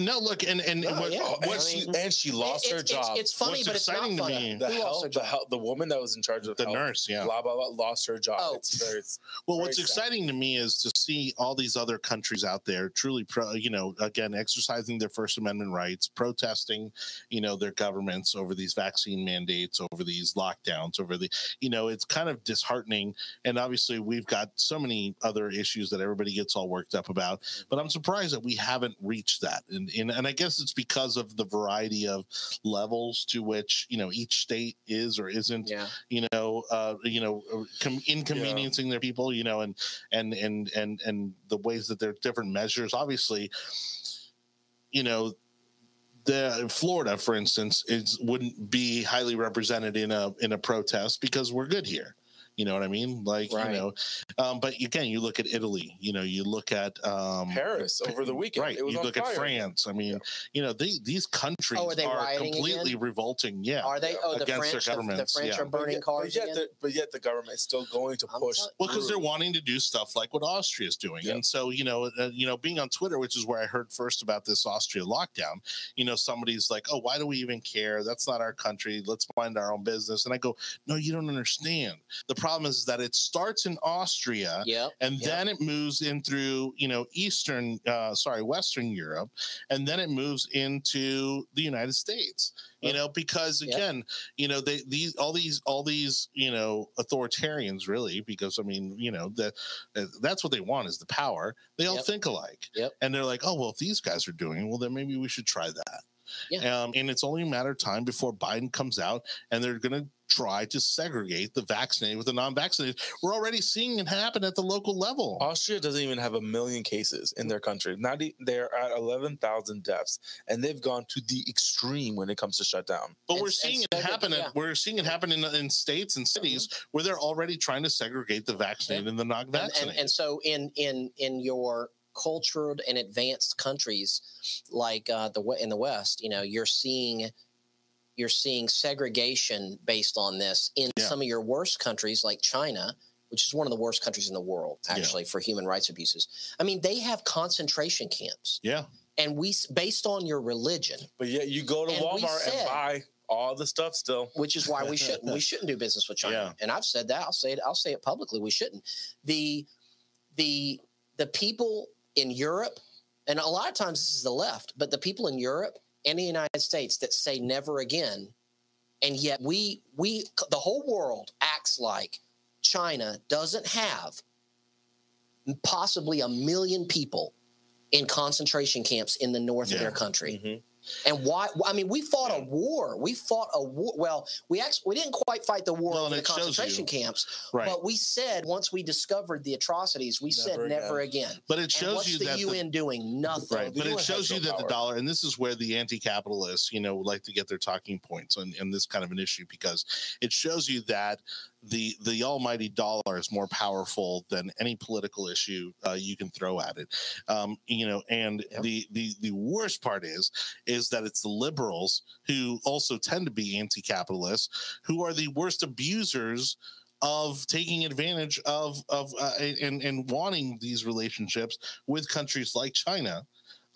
no, look, and and Oh, what, yeah. And, what's she, mean, and she lost It- her it's, job. It's, it's funny, What's but it's not exciting to funny. me- the Who lost health, the job? health, the woman that was in charge of the health, nurse? Yeah. blah blah blah, lost her job. Oh. It's very, it's, Well, Very what's sad. exciting to me is to see all these other countries out there truly, pro, you know, again, exercising their First Amendment rights, protesting, you know, their governments over these vaccine mandates, over these lockdowns, over the, you know, it's kind of disheartening. And obviously, we've got so many other issues that everybody gets all worked up about. But I'm surprised that we haven't reached that. And, and, and I guess it's because of the variety of levels to which, you know, each state is or isn't Yeah. you know, uh, you know, com- inconveniencing their people, you know, and and and and and the ways that there are different measures. Obviously, you know, the Florida, for instance, is wouldn't be highly represented in a in a protest because we're good here. You know what I mean? Like Right. you know, um, but again, you look at Italy. You know, you look at um, Paris over the weekend. Right. It was you look fire. at France. I mean, Yeah. you know, they, these countries Oh, are they rioting completely again? revolting. Yeah. Are they? Oh, the Against their French. The, the French yeah. are But burning yet, cars but yet, again. the, but yet the government is still going to I'm push. tell- Well, because they're wanting to do stuff like what Austria is doing, Yeah. and so you know, uh, you know, being on Twitter, which is where I heard first about this Austria lockdown. You know, somebody's like, "Oh, why do we even care? That's not our country. Let's mind our own business." And I go, "No, you don't understand. The problem is that it starts in Austria, Yep. and Yep. then it moves in through you know Eastern, uh, sorry, Western Europe, and then it moves into the United States. You Yep. know, because again, you know, they these all these all these you know authoritarians really, because I mean, you know, that that's what they want is the power. They all think alike, Yep. and they're like, oh well, if these guys are doing, well then maybe we should try that. Yeah. Um, and it's only a matter of time before Biden comes out and they're going to try to segregate the vaccinated with the non-vaccinated. We're already seeing it happen at the local level. Austria doesn't even have a million cases in their country. Not e- they're at eleven thousand deaths, and they've gone to the extreme when it comes to shutdown. But And- we're seeing it segre- happen. yeah. At, we're seeing it happen in, in states and cities where they're already trying to segregate the vaccinated and the and, and, non-vaccinated. and so in in in your cultured and advanced countries like uh, the in the West, you know, you're seeing you're seeing segregation based on this in Yeah. some of your worst countries like China, which is one of the worst countries in the world Yeah. actually for human rights abuses. I mean, they have concentration camps, yeah, and we based on your religion, But yet you go to And Walmart said- and buy all the stuff still. which is why we shouldn't we shouldn't do business with China. Yeah. And I've said that. I'll say it. I'll say it publicly. We shouldn't. The the the people in Europe, and a lot of times this is the left, but the people in Europe and the United States that say never again, and yet we we the whole world acts like China doesn't have possibly a million people in concentration camps in the north of their country. Mhm. And why? I mean, we fought a war. We fought a war. Well, we actually we didn't quite fight the war Well, over the concentration camps, right. but we said once we discovered the atrocities, we said Never never again. but it And shows what's you the that the, UN doing? Nothing. right, but UN it has shows no you that the dollar, and this is where the anti-capitalists, you know, would like to get their talking points on, in this kind of an issue because it shows you that the the almighty dollar is more powerful than any political issue uh, you can throw at it. Um, you know, and Yep. the the the worst part is is that it's the liberals who also tend to be anti-capitalists who are the worst abusers of taking advantage of of uh, and and wanting these relationships with countries like China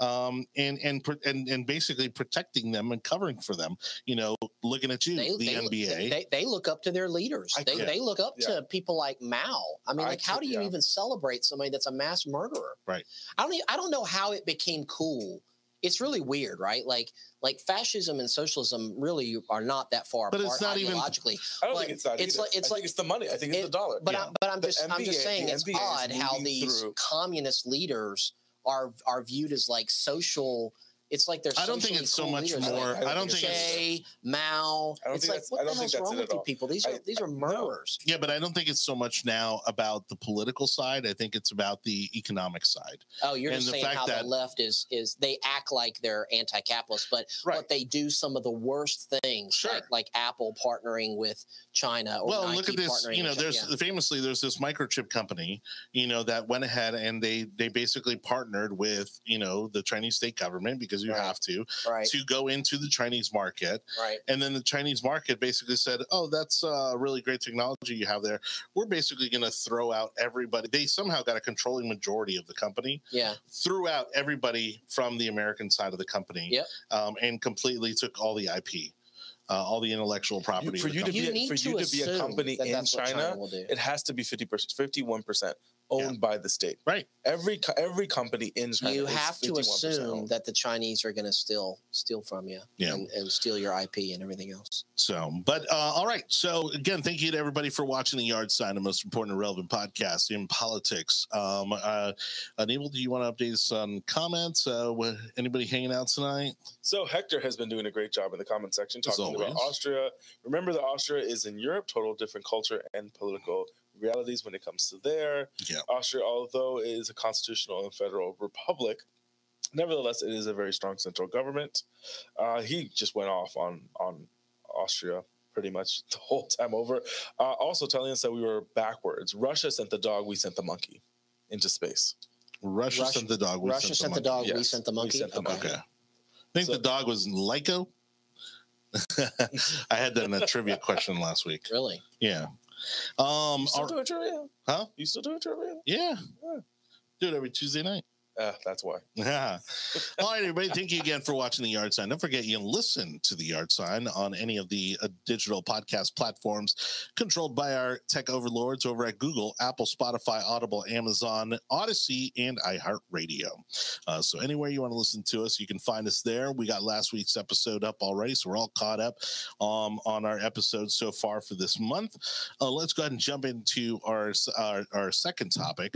um, and and and and basically protecting them and covering for them. You know, looking at you, They, the they, NBA. They, they look up to their leaders. I they, can't- they look up yeah. to people like Mao. I mean, I like, how can't- do you yeah. even celebrate somebody that's a mass murderer? Right. I don't. e- I don't know how it became cool. It's really weird, right? Like, like fascism and socialism really are not that far But apart it's not even- ideologically. I don't But think it's that. it's either. like- it's I think like- it's the money. I think it's it- the dollar. But Yeah. I, but I'm The just I'm just saying it's NBA odd how these through- communist leaders are are viewed as like social. It's like they're. I don't think it's so cool much leaders. more. I don't think think. Che, Mao. I don't It's think like that's- what I the don't think hell's wrong with you people? These are I- these are murderers. Yeah, but I don't think it's so much now about the political side. I think it's about the economic side. Oh, you're And just the saying fact how that- the left is is they act like they're anti-capitalist, but Right. but they do some of the worst things, Sure. like like Apple partnering with China or well, Nike look at this. You know, there's China. famously there's this microchip company, you know, that went ahead and they they basically partnered with you know the Chinese state government because because you Right. have to Right. to go into the Chinese market. Right. And then the Chinese market basically said, "Oh, that's uh, really great technology you have there. We're basically going to throw out everybody." They somehow got a controlling majority of the company, Yeah. threw out everybody from the American side of the company, Yep. um, and completely took all the IP, uh, all the intellectual property. for of the you to be You a- for to you to be a company that in that's what China, it has to be 50 percent 51 percent owned by the state Right. every every company in china you have to 51% assume owned. that the Chinese are going to steal steal from you Yeah. and, and steal your IP and everything else. So, but uh, all right. So again, thank you to everybody for watching the Yard Sign, the most important and relevant podcast in politics. Um, uh, Anibal, do you want to update us on comments? Uh, what, anybody hanging out tonight? so hector has been doing a great job in the comment section talking about austria remember that austria is in europe total different culture and political realities when it comes to there Yeah. austria although it is a constitutional and federal republic nevertheless it is a very strong central government uh, he just went off on on austria pretty much the whole time over uh, also telling us that we were backwards russia sent the dog we sent the monkey into space Russia, Russia- sent the dog. We Russia sent the monkey. dog. We sent the we monkey. sent the okay. monkey. Okay. I think So- the dog was Laika. I had that in a trivia question last week. Really? Yeah. Um. you still all- doing trivia huh? you still doing trivia Yeah. Yeah. Do it every Tuesday night. Uh, that's why Yeah. All right, everybody. Thank you again for watching the Yard Sign. Don't forget you can listen to the Yard Sign on any of the uh, digital podcast platforms controlled by our tech overlords over at Google, Apple, Spotify, Audible, Amazon, Odysee, and iHeartRadio. Uh, so anywhere you want to listen to us, you can find us there. We got last week's episode up already, so we're all caught up um, on our episodes so far for this month. Uh, let's go ahead and jump into our our, our second topic.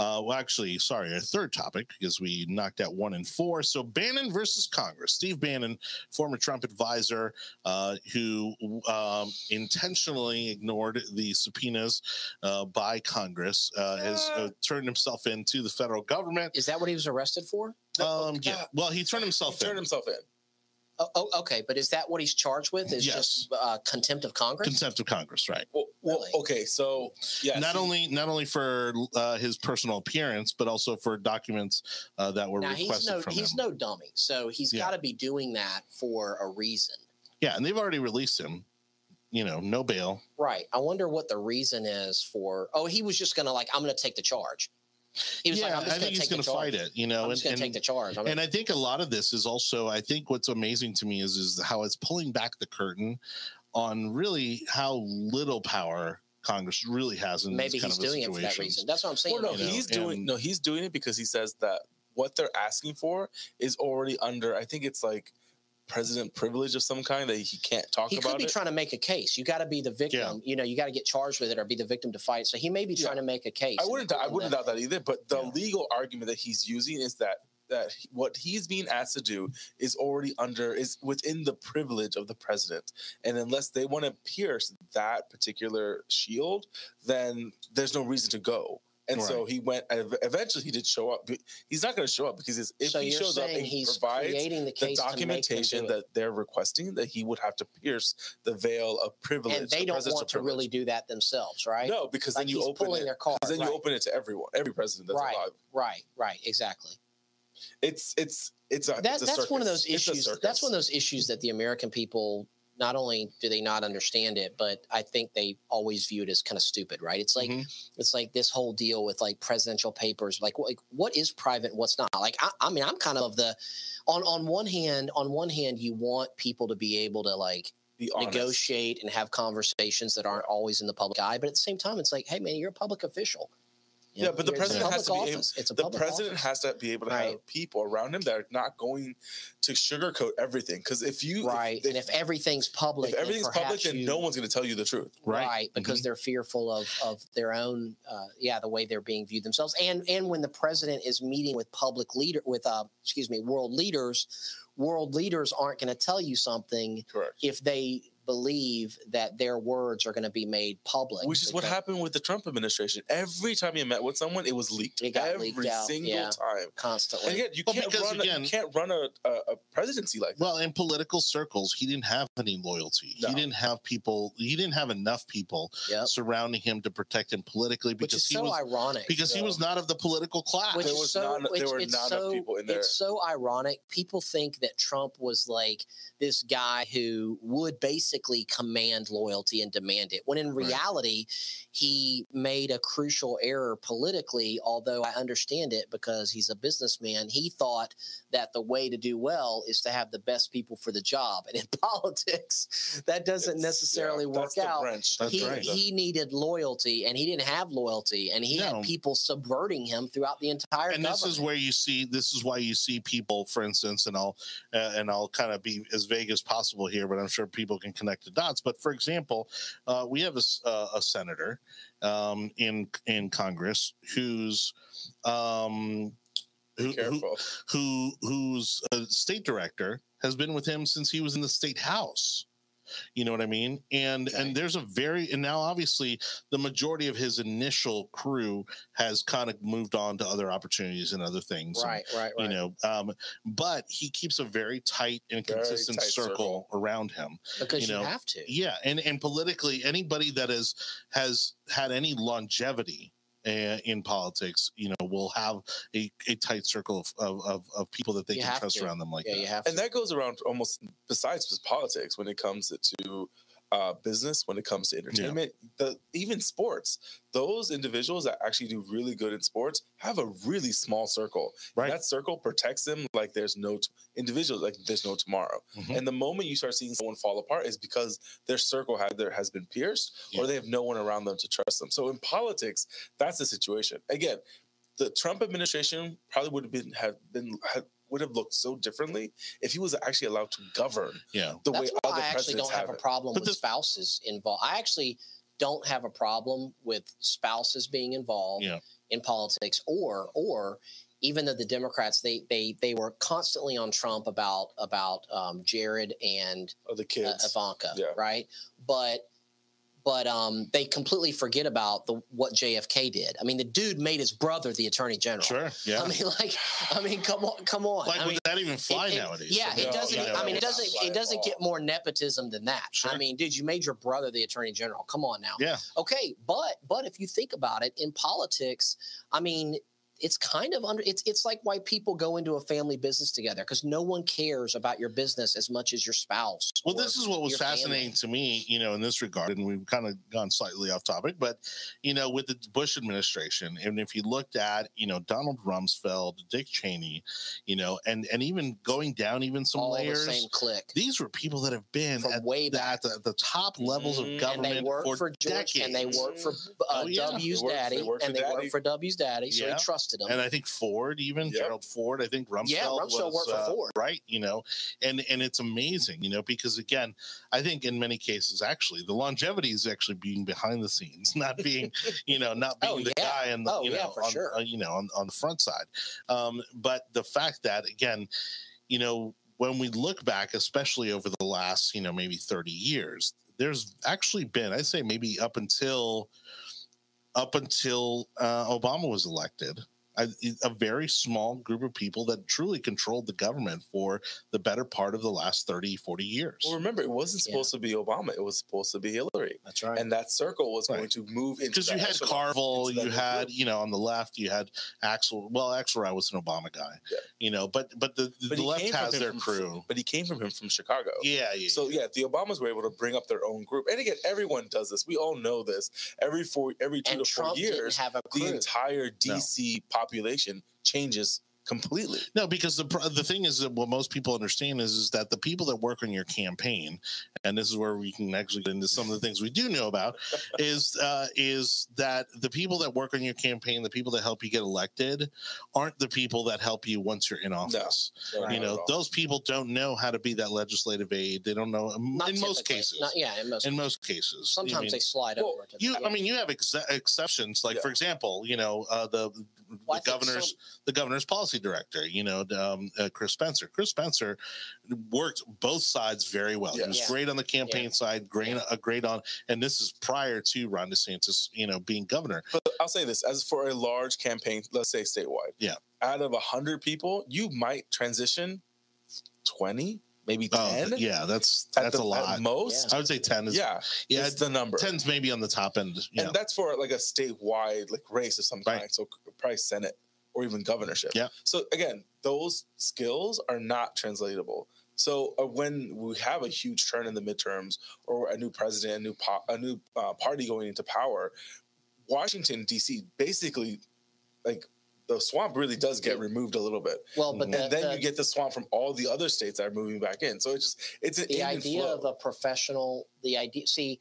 Uh, well, actually, sorry, our third topic because we knocked out one and four. So Bannon versus Congress. Steve Bannon, former Trump advisor, uh, who um, intentionally ignored the subpoenas uh, by Congress, uh, has uh, turned himself into the federal government. Is that what he was arrested for? Um, yeah, well, he turned he himself turned himself in Oh, oh, okay. But is that what he's charged with? Is Yes. just uh, contempt of Congress? Contempt of Congress, right? well, well Really? okay so yeah not see, only not only for uh, his personal appearance, but also for documents uh, that were now he's requested no from he's him. no dummy, so he's Yeah. got to be doing that for a reason, Yeah, and they've already released him. You know, no bail. right? I wonder what the reason is for. Oh, he was just gonna like I'm gonna take the charge. He was yeah, like, I'm I think gonna he's going to fight it. You know, I'm and, just and, take the charge. I'm and I think a lot of this is also. I think what's amazing to me is is how it's pulling back the curtain on really how little power Congress really has in maybe these kind he's of doing it for that reason. That's what I'm saying. well, no you know, he's doing and- no he's doing it because he says that what they're asking for is already under i think it's like president privilege of some kind that he can't talk about he could be it trying to make a case. You got to be the victim. Yeah. You know, you got to get charged with it or be the victim to fight. So he may be Yeah. trying to make a case. I wouldn't. I wouldn't doubt that either. But the Yeah. legal argument that he's using is that that what he's being asked to do is already under is within the privilege of the president, and unless they want to pierce that particular shield, then there's no reason to go. And so he went. Eventually, he did show up. He's not going to show up because if so he shows up and he he's provides creating the the documentation to make them do that they're requesting, that he would have to pierce the veil of privilege. and they don't want to privilege. really do that themselves, right? No, because like then you open it. their card. Then right, you open it to everyone, every president that's Right. alive. right, right, exactly. It's it's it's a That, it's a that's one of those issues. That's one of those issues that the American people not only do they not understand it, but I think they always view it as kind of stupid, right? It's like Mhm. it's like this whole deal with like presidential papers, like like, what is private, and what's not. Like I, I mean, I'm kind of the on on one hand, on one hand, you want people to be able to like negotiate and have conversations that aren't always in the public eye, but at the same time, it's like, hey man, you're a public official. You Yeah, know, but the you're- it's a president has to be able- office. It's a The president office. has to be able to Right. have people around him that are not going to sugarcoat everything. Because if you right, if, and if everything's public, if then everything's public, perhaps then you- no one's going to tell you the truth. Right. right, because they're fearful of of their own uh, yeah the way they're being viewed themselves and and when the president is meeting with public leader with uh excuse me world leaders world leaders aren't going to tell you something Correct. if they believe that their words are going to be made public. Which is what happened with the Trump administration. Every time you met with someone, it was leaked. It got Every leaked out, single yeah. time. constantly. And yet, you Well, can't run. a, again- you can't run a, a, a presidency like that. Well, in political circles, he didn't have any loyalty. No. He didn't have people. He didn't have enough people Yep. surrounding him to protect him politically Which because is he so was ironic. because he was not of the political class. Which There is was so, not- there were it's not enough people in there. It's so ironic. People think that Trump was like this guy who would basically command loyalty and demand it, when in Right. reality, he made a crucial error politically. Although I understand it because he's a businessman, he thought that the way to do well is to have the best people for the job. And in politics, that doesn't It's- necessarily yeah, work out. he, right. he needed loyalty and he didn't have loyalty and he No. had people subverting him throughout the entire time. and government. this is where you see this is why you see people for instance and i'll uh, and i'll kind of be as vague as possible here but i'm sure people can connect the dots. But for example uh, we have a, uh, a senator um, in in congress who's um, who, who, who whose uh, state director has been with him since he was in the state house you know what i mean and Okay. and there's a very and now obviously the majority of his initial crew has kind of moved on to other opportunities and other things and, right, right, right. you know um but he keeps a very tight and Very consistent tight circle, around him because you know? you, have to. yeah and and politically anybody that has has had any longevity Eh, in politics you know will have a, a tight circle of, of, of, of people that they You can trust to. around them like yeah, that you have and to. that goes around almost besides just politics when it comes to uh, business when it comes to entertainment the even sports those individuals that actually do really good in sports have a really small circle Right. that circle protects them like there's no t- individual like there's no tomorrow Mhm. and the moment you start seeing someone fall apart is because their circle either has been pierced Yeah. or they have no one around them to trust them so in politics that's the situation again the Trump administration probably would have been have been had, would have looked so differently if he was actually allowed to govern yeah the That's way why other I actually don't have a problem But with the- spouses involved. I actually don't have a problem with spouses being involved Yeah. in politics, or or even though the Democrats they they they were constantly on Trump about about um, Jared and of the uh, kids. Ivanka, Yeah. right? But but um, they completely forget about the what JFK did. I mean, the dude made his brother the attorney general. sure yeah I mean, like, I mean, come on, come on. like I would mean, that even fly it- it- nowadays Yeah, it doesn't. no, I mean, it doesn't. It doesn't get more nepotism than that. Sure. I mean, dude, you made your brother the attorney general. Come on now. yeah Okay, but but if you think about it, in politics, I mean, it's kind of under. It's it's like why people go into a family business together because no one cares about your business as much as your spouse. Well, this is what was your family. fascinating to me, you know, in this regard, and we've kind of gone slightly off topic, but you know, with the Bush administration, and if you looked at, you know, Donald Rumsfeld, Dick Cheney, you know, and and even going down even some All layers, the same clique these were people that have been from at way the, back. at the, the top levels of Mhm. And government and they work for, for, George, decades. and they work for uh, Oh, yeah. W's They work- daddy, they work for and they Daddy. work for W's daddy, so Yeah. he trusted him. and I think Ford, even Yep. Gerald Ford, I think Rumsfeld, Yeah, Rumsfeld was, worked for uh, Ford. right? You know, and and it's amazing, you know, because again, I think in many cases, actually, the longevity is actually being behind the scenes, not being, you know, not being Oh, the yeah. guy and Oh, you know, yeah, for on, sure. uh, you know, on, on the front side. Um, but the fact that again, you know, when we look back, especially over the last, you know, maybe thirty years, there's actually been, I'd say, maybe up until up until uh, Obama was elected, a, a very small group of people that truly controlled the government for the better part of the last 30, 40 years. Well, remember, it wasn't Yeah. supposed to be Obama. It was supposed to be Hillary. That's right. And that circle was Right. going to move into Because you had echelon, Carville, you had, group. you know, on the left, you had Axel. Well, Axelrod was an Obama guy, Yeah. you know, but but the, But the left has their from- crew. But he came from him from Chicago. Yeah, yeah. So yeah, the Obamas were able to bring up their own group, and again, everyone does this. We all know this. Every four, every two and to Trump four years, have a the entire DC population changes completely. No, because the the thing is that what most people understand is is that the people that work on your campaign, and this is where we can actually get into some of the things we do know about, is uh, is that the people that work on your campaign, the people that help you get elected, aren't the people that help you once you're in office. No, You know, those people don't know how to be that legislative aid. They don't know Not in most cases. Not- yeah, in most. in most cases, I sometimes mean, they slide well, over to you, the, I mean, you have ex- exceptions. Like, Yeah. for example, you know, uh, the Well, the governor's some- the governor's policy executive director, you know, um, uh, Chris Spencer. Chris Spencer worked both sides very well. He was Yeah. great on the campaign Yeah. side, great, uh, great on, and this is prior to Ron DeSantis, you know, being governor. But I'll say this: as for a large campaign, let's say statewide, Yeah. out of hundred people, you might transition twenty, maybe Oh, ten. th- yeah, that's that's the- a lot. At most, I would say ten is yeah, yeah, it's the number. 10's maybe on the top end. Yeah, and that's for like a statewide like race of some Right. kind. So probably Senate or even governorship. Yeah. So again, those skills are not translatable. So uh, when we have a huge turn in the midterms or a new president, a new po- a new uh, party going into power, Washington D.C. basically like the swamp really does get removed a little bit, Well, but the, and then the- you get the swamp from all the other states that are moving back in. So it's just it's an the idea flow. of a professional the idea see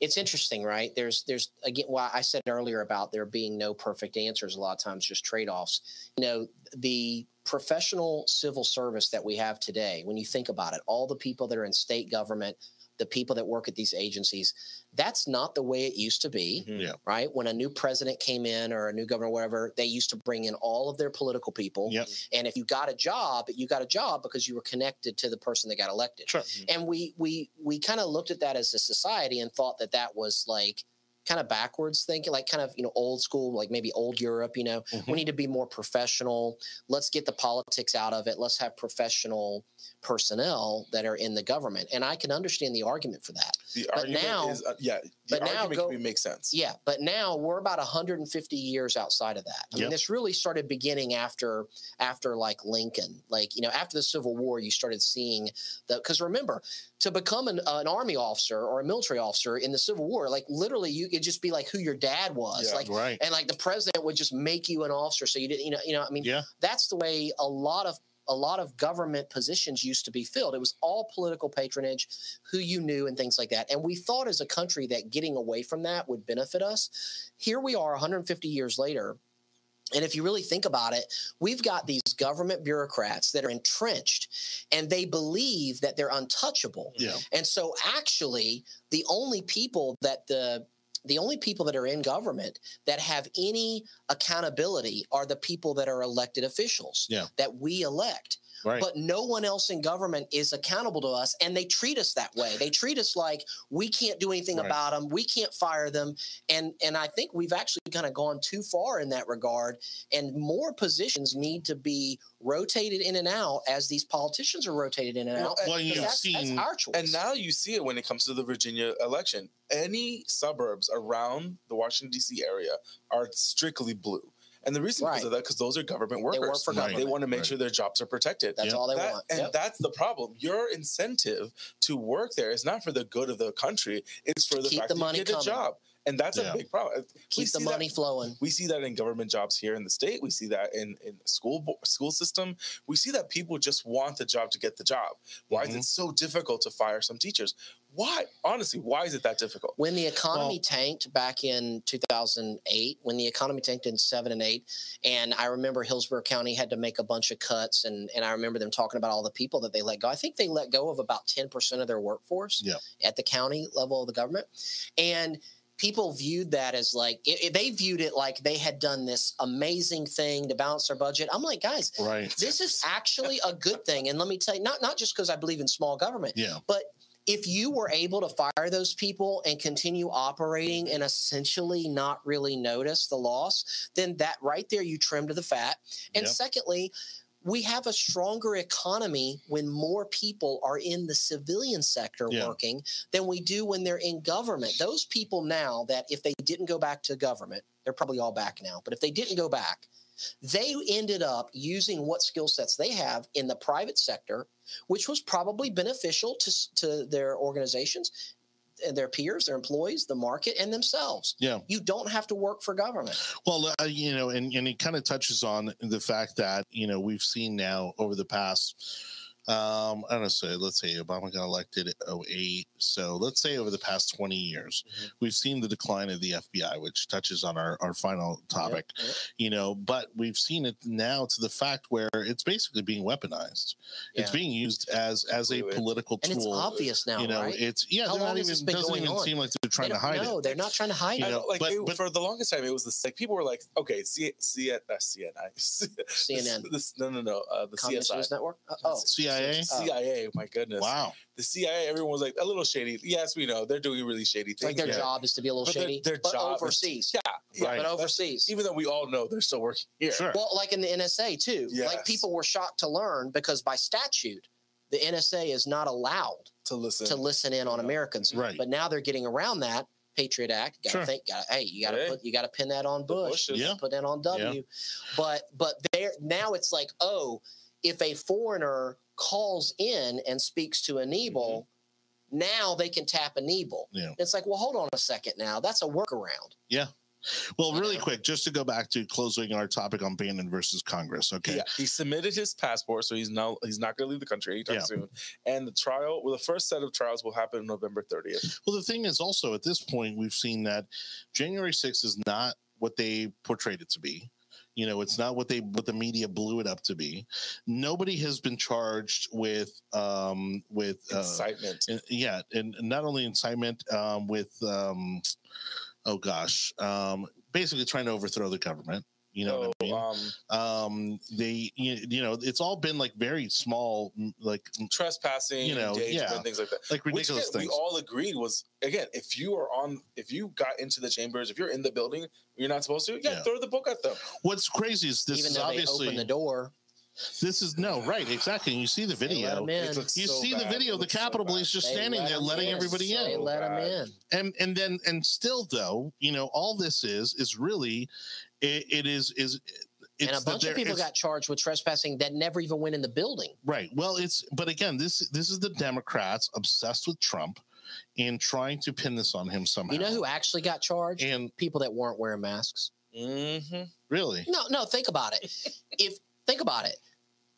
it's interesting right? There's there's again why i said earlier about there being no perfect answers a lot of times just trade-offs. You know the professional civil service that we have today when you think about it all the people that are in state government the people that work at these agencies that's not the way it used to be Mhm. Yeah. right when a new president came in or a new governor whatever they used to bring in all of their political people Yep. and if you got a job you got a job because you were connected to the person that got elected Sure. and we we we kind of looked at that as a society and thought that that was like kind of backwards thinking like kind of you know old school like maybe old europe you know Mhm. we need to be more professional. Let's get the politics out of it. Let's have professional personnel that are in the government. And i can understand the argument for that. The but argument now- is uh, yeah, but now go- make sense. yeah but now we're about 150 years outside of that. I mean this really started beginning after after like lincoln. Like you know after the civil war you started seeing the because remember to become an, an army officer or a military officer in the civil war like literally you could just be like who your dad was Yeah. like right. and like the president would just make you an officer so you didn't you know you know i mean Yeah. that's the way a lot of a lot of government positions used to be filled. It was all political patronage, who you knew, and things like that. And we thought as a country that getting away from that would benefit us. Here we are 150 years later. And if you really think about it, we've got these government bureaucrats that are entrenched and they believe that they're untouchable. Yeah. And so actually the only people that the the only people that are in government that have any accountability are the people that are elected officials Yeah. that we elect. Right. But no one else in government is accountable to us, and they treat us that way. They treat us like we can't do anything Right. about them, we can't fire them, and and I think we've actually kind of gone too far in that regard. And more positions need to be rotated in and out as these politicians are rotated in and out. and- well, because you've that's, seen that's our choice. And now you see it when it comes to the Virginia election. Any suburbs around the Washington D.C. area are strictly blue, and the reason because Right. of that because those are government workers. They work for Right. government. They want to make Right. sure their jobs are protected. That's Yep. all they That- want. and Yep. that's the problem. Your incentive to work there is not for the good of the country; it's for the Keep fact the that money you get a job, and that's Yeah. a big problem. Keep the see that- money flowing. we see that in government jobs here in the state. We see that in in school bo- school system. We see that people just want the job to get the job. Why Mhm. is it so difficult to fire some teachers? Why? Honestly, why is it that difficult? When the economy Well- tanked back in 2008, when the economy tanked in seven and eight, and I remember Hillsborough County had to make a bunch of cuts, and, and I remember them talking about all the people that they let go. I think they let go of about 10% of their workforce Yeah. at the county level of the government. And people viewed that as like, it, it- they viewed it like they had done this amazing thing to balance their budget. I'm like, guys, right. this is actually a good thing. And let me tell you, not, not just because I believe in small government, Yeah. but if you were able to fire those people and continue operating and essentially not really notice the loss, then that right there you trimmed to the fat. And Yep. secondly, we have a stronger economy when more people are in the civilian sector Yeah. working than we do when they're in government. Those people now that if they didn't go back to government, they're probably all back now, but if they didn't go back, they ended up using what skill sets they have in the private sector, which was probably beneficial to, to their organizations their peers, their employees, the market, and themselves. Yeah. You don't have to work for government. Well, uh, you know, and, and it kind of touches on the fact that, you know, we've seen now over the past um, I don't know, so let's say Obama got elected at 08. So let's say over the past 20 years, Mhm. we've seen the decline of the FBI, which touches on our, our final topic, Yep, yep. you know, but we've seen it now to the fact where it's basically being weaponized. It's being used as as a Completely. political And it's tool. obvious now, you know, right? it's yeah, How they're not long has even this been doesn't going even on? seem like they're trying They to don't- hide no, it. they're not trying to hide You I it. know, know, like but- it- but- for the longest time, it was the like people were like, okay, C, C, uh, CNI, CNN. This, no, no, no, uh, the Communist CSI, News Network. Uh, oh, CIA. CIA. Oh. My goodness, Wow. the CIA. Everyone was like a little shady. Yes, we know they're doing really shady things. like their Yeah. job is to be a little But shady, their but job is- overseas. yeah, yeah, Right. But that's- overseas. even though we all know they're still working here. Sure. Well, like in the NSA too. Like people were shocked to learn because by statute, the NSA is not allowed To listen, to listen in on Yeah. Americans. Right. But now they're getting around that Patriot Act. Got to Sure. think. Gotta, hey, you got to Hey. put. You got to pin that on Bush. Bushes. Yeah. Put that on W. But but there now it's like oh, if a foreigner calls in and speaks to an mm-hmm. evil, now they can tap an evil. Yeah. It's like well, hold on a second now. That's a workaround. Yeah. Well, really know? quick, just to go back to closing our topic on Bannon versus Congress. Okay. Yeah, he submitted his passport, so he's now he's not going to leave the country anytime Yeah. soon. And the trial, well, the first set of trials will happen November 30th. Well, the thing is also at this point, we've seen that January 6th is not what they portrayed it to be. You know, it's not what they what the media blew it up to be. Nobody has been charged with um with uh, Incitement. and- yeah, and not only incitement um with um oh gosh, um basically trying to overthrow the government. You know what I mean? Um, um they you, you know it's all been like very small like trespassing, You know, endangerment, yeah. things like that. like Which ridiculous again, we all agreed was again, if you are on, if you got into the chambers, if you're in the building, you're not supposed to. Yeah, Yeah. throw the book at them. what's crazy is this Even is obviously open the door, this is no right exactly you see the they let video 'em in. It looks you so see the video the looks so capitol bad. police just They standing let there 'em letting in. everybody They in let them in. and and then and still though you know all this is is really it, it is is it's and a that bunch of people got charged with trespassing that never even went in the building. right well it's but again this this is the democrats obsessed with trump and trying to pin this on him somehow You know who actually got charged? and People that weren't wearing masks. Mm-hmm. really No, no. Think about it. if think about it,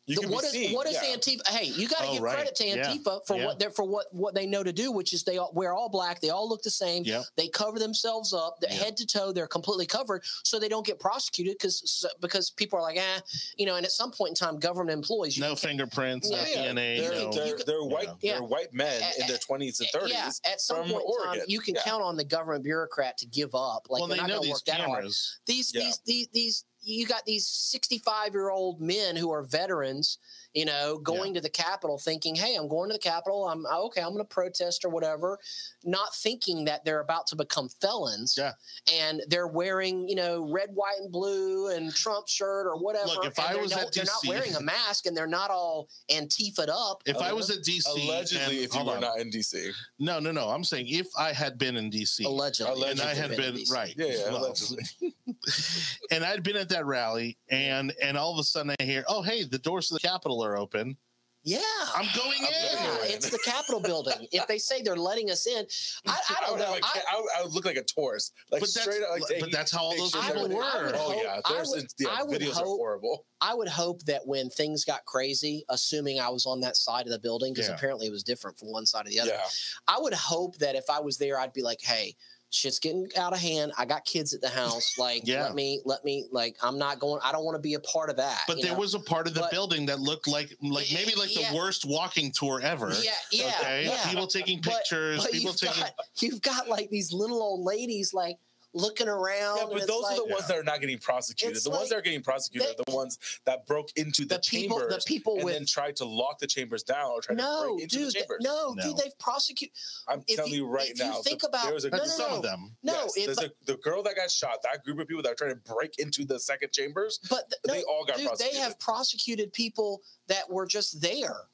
You The- can be what is seen, what is yeah. Antifa? Hey, you got to Oh, give right. credit to Yeah. Antifa for Yeah. what they're for what what they know to do, which is they all, wear all black, they all look the same, yeah they cover themselves up, the Yeah. head to toe, they're completely covered, so they don't get prosecuted because because people are like, ah, you know. And at some point in time, government employees, you no can- fingerprints no Yeah, Yeah, dna they're, no, they're, they're white. Yeah. They're white men in their twenties and thirties. yeah, at some point in time, you can Yeah. count on the government bureaucrat to give up. Like well they're they not know going to these work that hard. cameras these Yeah. these these these you got these 65 year old men who are veterans you know going to the capitol thinking hey i'm going to the capitol i'm uh, okay i'm going to protest or whatever not thinking that they're about to become felons Yeah. and they're wearing you know red white and blue and trump shirt or whatever Look, if I was no- at DC, they're not wearing a mask and they're not all antifa'd up if i was at dc Allegedly, and- if you hold were on. not in DC. no no no i'm saying if i had been in dc allegedly and I had in been right. Yeah, yeah, well, allegedly. and I'd been at that rally, and and all of a sudden I hear, oh hey, the doors to the Capitol are open. yeah I'm going I'm in. yeah, it's the Capitol building. If they say they're letting us in, I, I don't would know. have a I, ca- I, would, I would look like a tourist, like But that's- straight up. Like but that's how all those pictures people were. everything. Would Oh hope- yeah, I there's would- yeah, I would videos hope- are horrible. I would hope that when things got crazy, assuming I was on that side of the building, because Yeah. apparently it was different from one side to the other, Yeah, I would hope that if I was there, I'd be like, hey, shit's getting out of hand. I got kids at the house. Like, Yeah. let me, let me, like, I'm not going, I don't want to be a part of that. But there know? was a part of the But- building that looked like like maybe like Yeah. the worst walking tour ever. yeah, yeah, okay, yeah. people taking But- pictures, But people you've taking. got, you've got like these little old ladies like looking around. yeah, but those like, are the ones that are not getting prosecuted. It's The ones that are getting prosecuted they- are the ones that broke into the, the people, chambers the people and with then tried to lock the chambers down or try to no, break into dude, the chambers. no, No. dude, they've prosecuted. I'm if telling you- you right if you now. think the- about- there was a No, no, some no. of them. No, yes, it, there's but, a, the girl that got shot. That group of people that are trying to break into the second chambers. but the- no, they all got dude, prosecuted. they have prosecuted people that were just there.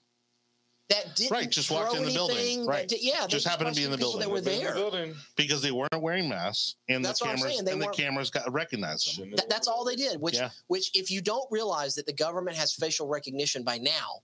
That didn't Right, just walked in the building, right. did- yeah, they Just happened to be in the building. That were there. the because they weren't wearing masks and That's the what I'm cameras saying, they and the cameras got recognized them. Shouldn't That- that's all they did. Which, Yeah. which, if you don't realize that the government has facial recognition by now,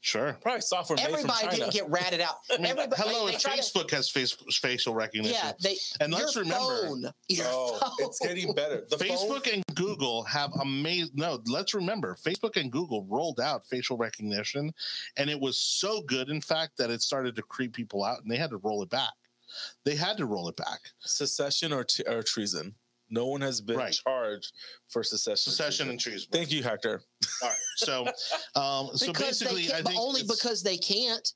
Sure. Probably software made from Everybody China. didn't get ratted out. Everybody, hello, they, they if try to- Facebook has face, facial recognition. yeah, they. And your let's remember- phone, your oh, phone. it's getting better. The phone- Facebook and Google have amazing. No, let's remember, Facebook and Google rolled out facial recognition, and it was so good, in fact, that it started to creep people out, and they had to roll it back. They had to roll it back. secession or, t- or treason. No one has been Right. charged for secession. Secession and treason. Thank you, Hector. All right. So, um, so basically, I think only because they can't.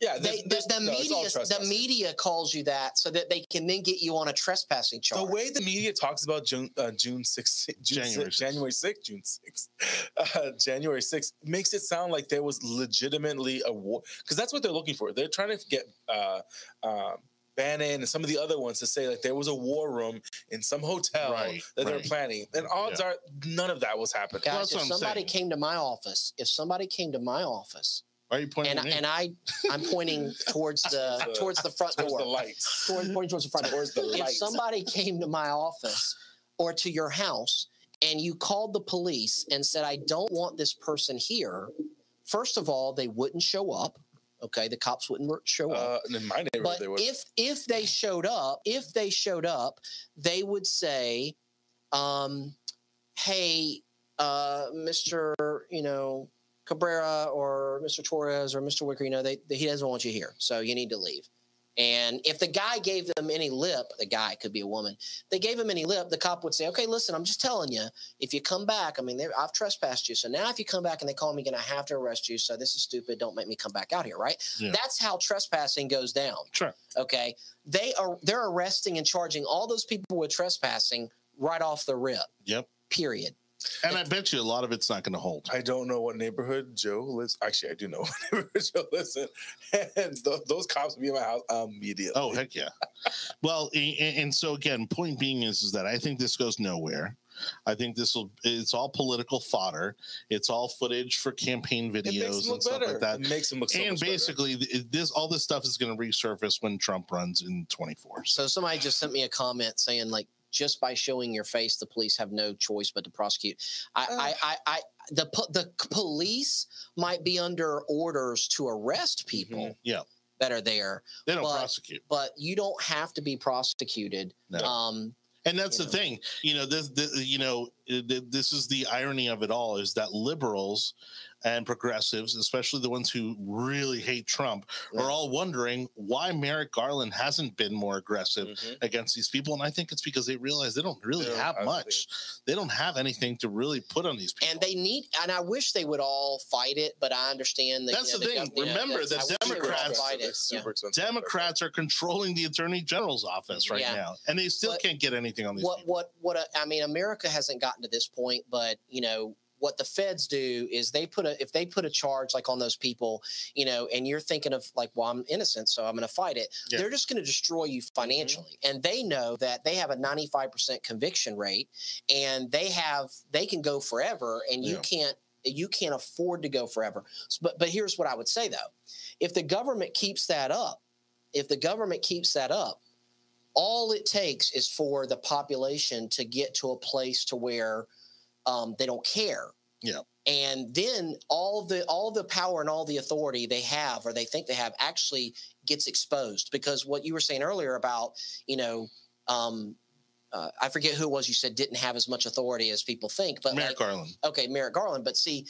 Yeah, They, this- the, the no, media, the media calls you that so that they can then get you on a trespassing charge. The way the media talks about June uh, June 6th, June January 6th, January 6th, June 6th, uh, January 6th makes it sound like there was legitimately a war because that's what they're looking for. They're trying to get uh, uh, Bannon and some of the other ones to say like there was a war room in some hotel Right, that they're planning, and odds Yeah. are none of that was happening. Guys, that's if somebody saying. came to my office, if somebody came to my office, Why are you pointing and at me? and I, I'm pointing towards the The- towards the front Towards door, the lights. Toward- pointing towards the front door. Towards the If lights. somebody came to my office or to your house and you called the police and said, "I don't want this person here," first of all, they wouldn't show up. Okay, the cops wouldn't show up. Uh, in my neighborhood, But they would. if if they showed up, if they showed up, they would say, um, "Hey, uh, Mister, you know, Cabrera or Mister Torres or Mister Wicker, you know, they, they, he doesn't want you here, so you need to leave." And if the guy gave them any lip, the guy could be a woman. They gave him any lip, the cop would say, "Okay, listen, I'm just telling you. If you come back, I mean, I've trespassed you. So now, if you come back and they call me, going to have to arrest you. So this is stupid. Don't make me come back out here, right? Yeah. That's how trespassing goes down sure. okay they are they're arresting and charging all those people with trespassing right off the rip Yep. period And I bet you a lot of it's not going to hold. I don't know what neighborhood Joe lives. Actually, I do know what neighborhood Joe lives in, and th- those cops will be in my house immediately. Oh heck yeah! Well, a- a- and so again, point being is, is that I think this goes nowhere. I think this will. It's all political fodder. It's all footage for campaign videos and stuff better. like that. It makes him look so and much better. basically, th- this all this stuff is going to resurface when Trump runs in 24. So so somebody just sent me a comment saying like just by showing your face the police have no choice but to prosecute i Uh. I, I i the the police might be under orders to arrest people Mhm. Yeah. that are there they don't But- prosecute. but you don't have to be prosecuted No. um And that's the know. thing, you know. This, this, you know, this is the irony of it all: is that liberals and progressives, especially the ones who really hate Trump, Yeah. are all wondering why Merrick Garland hasn't been more aggressive Mhm. against these people. And I think it's because they realize they don't really They don't have have much. They don't have anything to really put on these people. and they need and i wish they would all fight it but i understand that That's you know, the thing. gov- you know, Remember that's- that I wish they would all Democrats- fight it. Yeah. Democrats are controlling the attorney general's office right Yeah. now, and they still But can't get anything on these what people. what what uh, I mean, America hasn't gotten to this point, but you know what the feds do is they put a if they put a charge like on those people, you know, and you're thinking of like, well, I'm innocent, so I'm going to fight it. Yeah. They're just going to destroy you mm-hmm. financially, and they know that they have a 95 percent conviction rate, and they have they can go forever, and you Yeah. can't you can't afford to go forever. But but here's what I would say though, if the government keeps that up, if the government keeps that up all it takes is for the population to get to a place to where um, they don't care Yeah. and then all the all the power and all the authority they have or they think they have actually gets exposed because what you were saying earlier about you know um, uh, I forget who it was you said didn't have as much authority as people think, but Merrick like, Garland. okay, Merrick Garland. But see,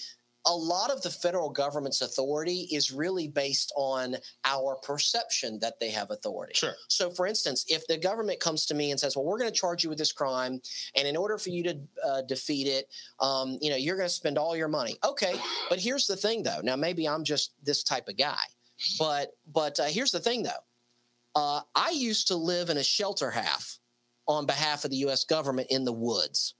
a lot of the federal government's authority is really based on our perception that they have authority. Sure. So, for instance, if the government comes to me and says, "Well, we're going to charge you with this crime, and in order for you to uh, defeat it, um, you know, you're going to spend all your money." Okay, but here's the thing, though. Now, maybe I'm just this type of guy, but but uh, here's the thing, though. Uh, I used to live in a shelter half on behalf of the U.S. government in the woods,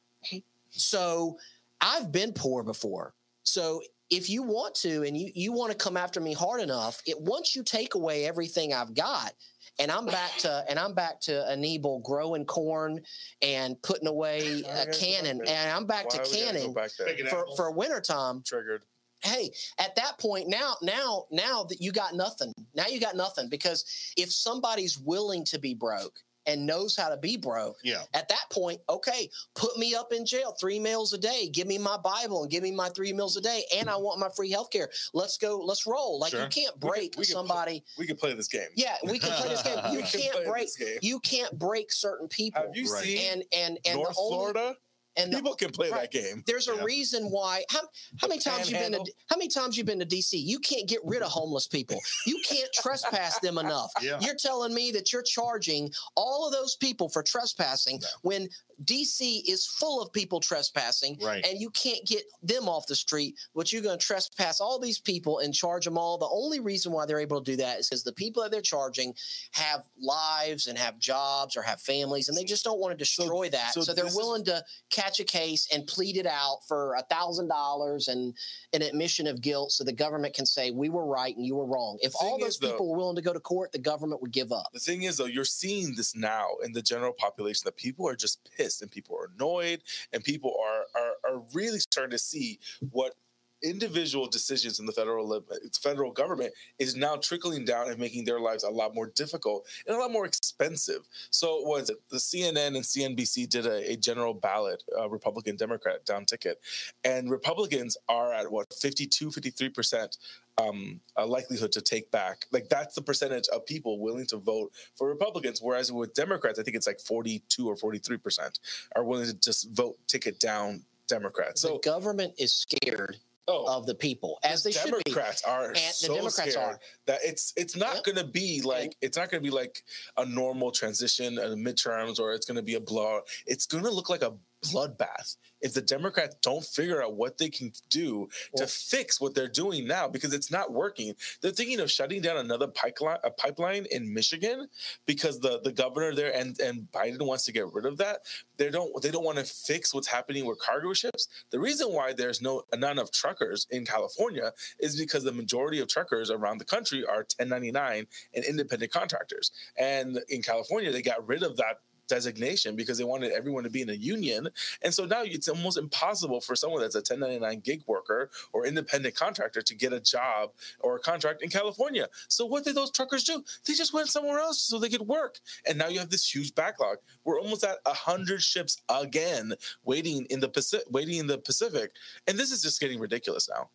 so I've been poor before. So if you want to and you, you want to come after me hard enough, it once you take away everything I've got, and I'm back to and I'm back to Anibal growing corn and putting away a we gotta go cannon, and I'm back Why to canning back for for wintertime. Triggered. Hey, at that point now, now, now that you got nothing, now you got nothing because if somebody's willing to be broke and knows how to be broke. Yeah. At that point, okay, put me up in jail three meals a day. Give me my Bible and give me my three meals a day, and I mm-hmm. want my free health care. Let's go. Let's roll. Like Sure. you can't We can- break we can play- somebody. We can play this game. Yeah, we can play this game. You can can't break. You can't break certain people. Have you Right. seen and and and North the only, Florida? And the People can play right. that game. there's a reason why. How, how many times you been to How many times you been to DC? You can't get rid of homeless people. You can't trespass them enough. Yeah. You're telling me that you're charging all of those people for trespassing No. when DC is full of people trespassing, Right. and you can't get them off the street. But you're going to trespass all these people and charge them all. The only reason why they're able to do that is because the people that they're charging have lives and have jobs or have families, and they just don't want to destroy that. so So, they're this is- willing to catch a case and plead it out for a thousand dollars and an admission of guilt, so the government can say we were right and you were wrong. If all those is, though- people were willing to go to court, the government would give up. The thing is, though, you're seeing this now in the general population that people are just pissed and people are annoyed and people are are, are really starting to see what individual decisions in the federal federal government is now trickling down and making their lives a lot more difficult and a lot more expensive. So was it the CNN and CNBC did a, a general ballot, uh, Republican Democrat down ticket, and Republicans are at what 52, 53 percent um, a likelihood to take back. Like that's the percentage of people willing to vote for Republicans. Whereas with Democrats, I think it's like 42 or 43 percent are willing to just vote ticket down Democrats. the So government is scared oh, of the people, as the they should be. Democrats are And the Democrats are. that it's it's not Yep. going to be like it's not going to be like a normal transition and midterms or it's going to be a blowout. It's going to look like a bloodbath if the Democrats don't figure out what they can do to fix what they're doing now because it's not working. They're thinking of shutting down another pipeline a pipeline in Michigan because the the governor there and and Biden wants to get rid of that. They don't they don't want to fix what's happening with cargo ships. The reason why there's no not enough truckers in California is because the majority of truckers around the country are 1099 and independent contractors. And in California, they got rid of that designation because they wanted everyone to be in a union. And so now it's almost impossible for someone that's a 1099 gig worker or independent contractor to get a job or a contract in California. So what did those truckers do? They just went somewhere else so they could work. And now you have this huge backlog. We're almost at 100 ships again waiting in the Pacific, waiting in the Pacific. And this is just getting ridiculous now.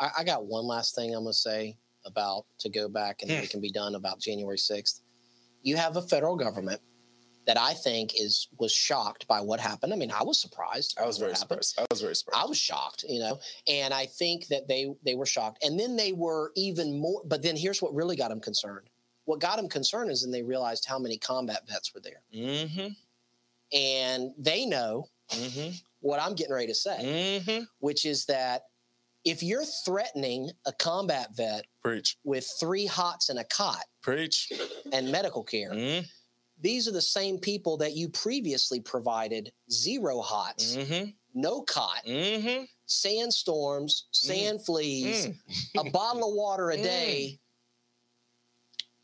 I, I got one last thing I'm going to say about to go back and then Hmm. can be done about January 6th. You have a federal government that I think is was shocked by what happened. I mean, I was surprised. I was very happened. surprised. I was very surprised. I was shocked, you know, and I think that they they were shocked, and then they were even more. But then here's what really got them concerned. What got them concerned is then they realized how many combat vets were there, Mm-hmm. and they know Mm-hmm. what I'm getting ready to say, Mm-hmm. which is that if you're threatening a combat vet Preach. with three hots and a cot Preach. and medical care, Mm-hmm. These are the same people that you previously provided zero hots, Mm-hmm. no cot, Mm-hmm. sandstorms, sand fleas, Mm. a bottle of water a Mm. day,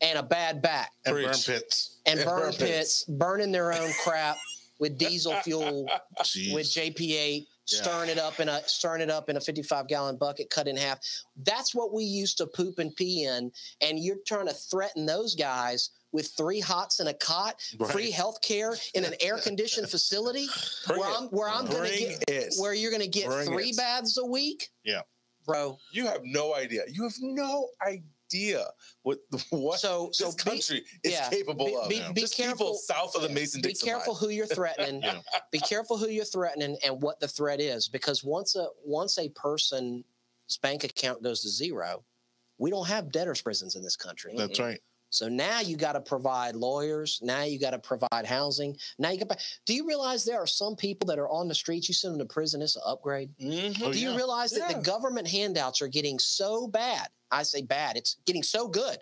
and a bad back, and burn pits. and And burn burn pits, pits. burning their own crap with diesel fuel, with JP8, Yeah. stirring it up in a stirring it up in a 55 gallon bucket, cut in half. That's what we used to poop and pee in, and you're trying to threaten those guys. With three hots and a cot, free health care in an air conditioned facility Bring where it. I'm where I'm gonna get it. where you're gonna get Bring three it. baths a week. Yeah. Bro. You have no idea. You have no idea what what So so this be- country is yeah, capable be, of. be, be careful. south of the Mason Be careful line. who you're threatening. Yeah. Be careful who you're threatening and what the threat is, because once a once a person's bank account goes to zero, we don't have debtors prisons in this country. That's right. So now you got to provide lawyers. Now you got to provide housing. Now you got. Do you realize there are some people that are on the streets? You send them to prison. It's an upgrade. Mhm. Oh, Do you yeah. realize that Yeah. the government handouts are getting so bad? I say bad. It's getting so good.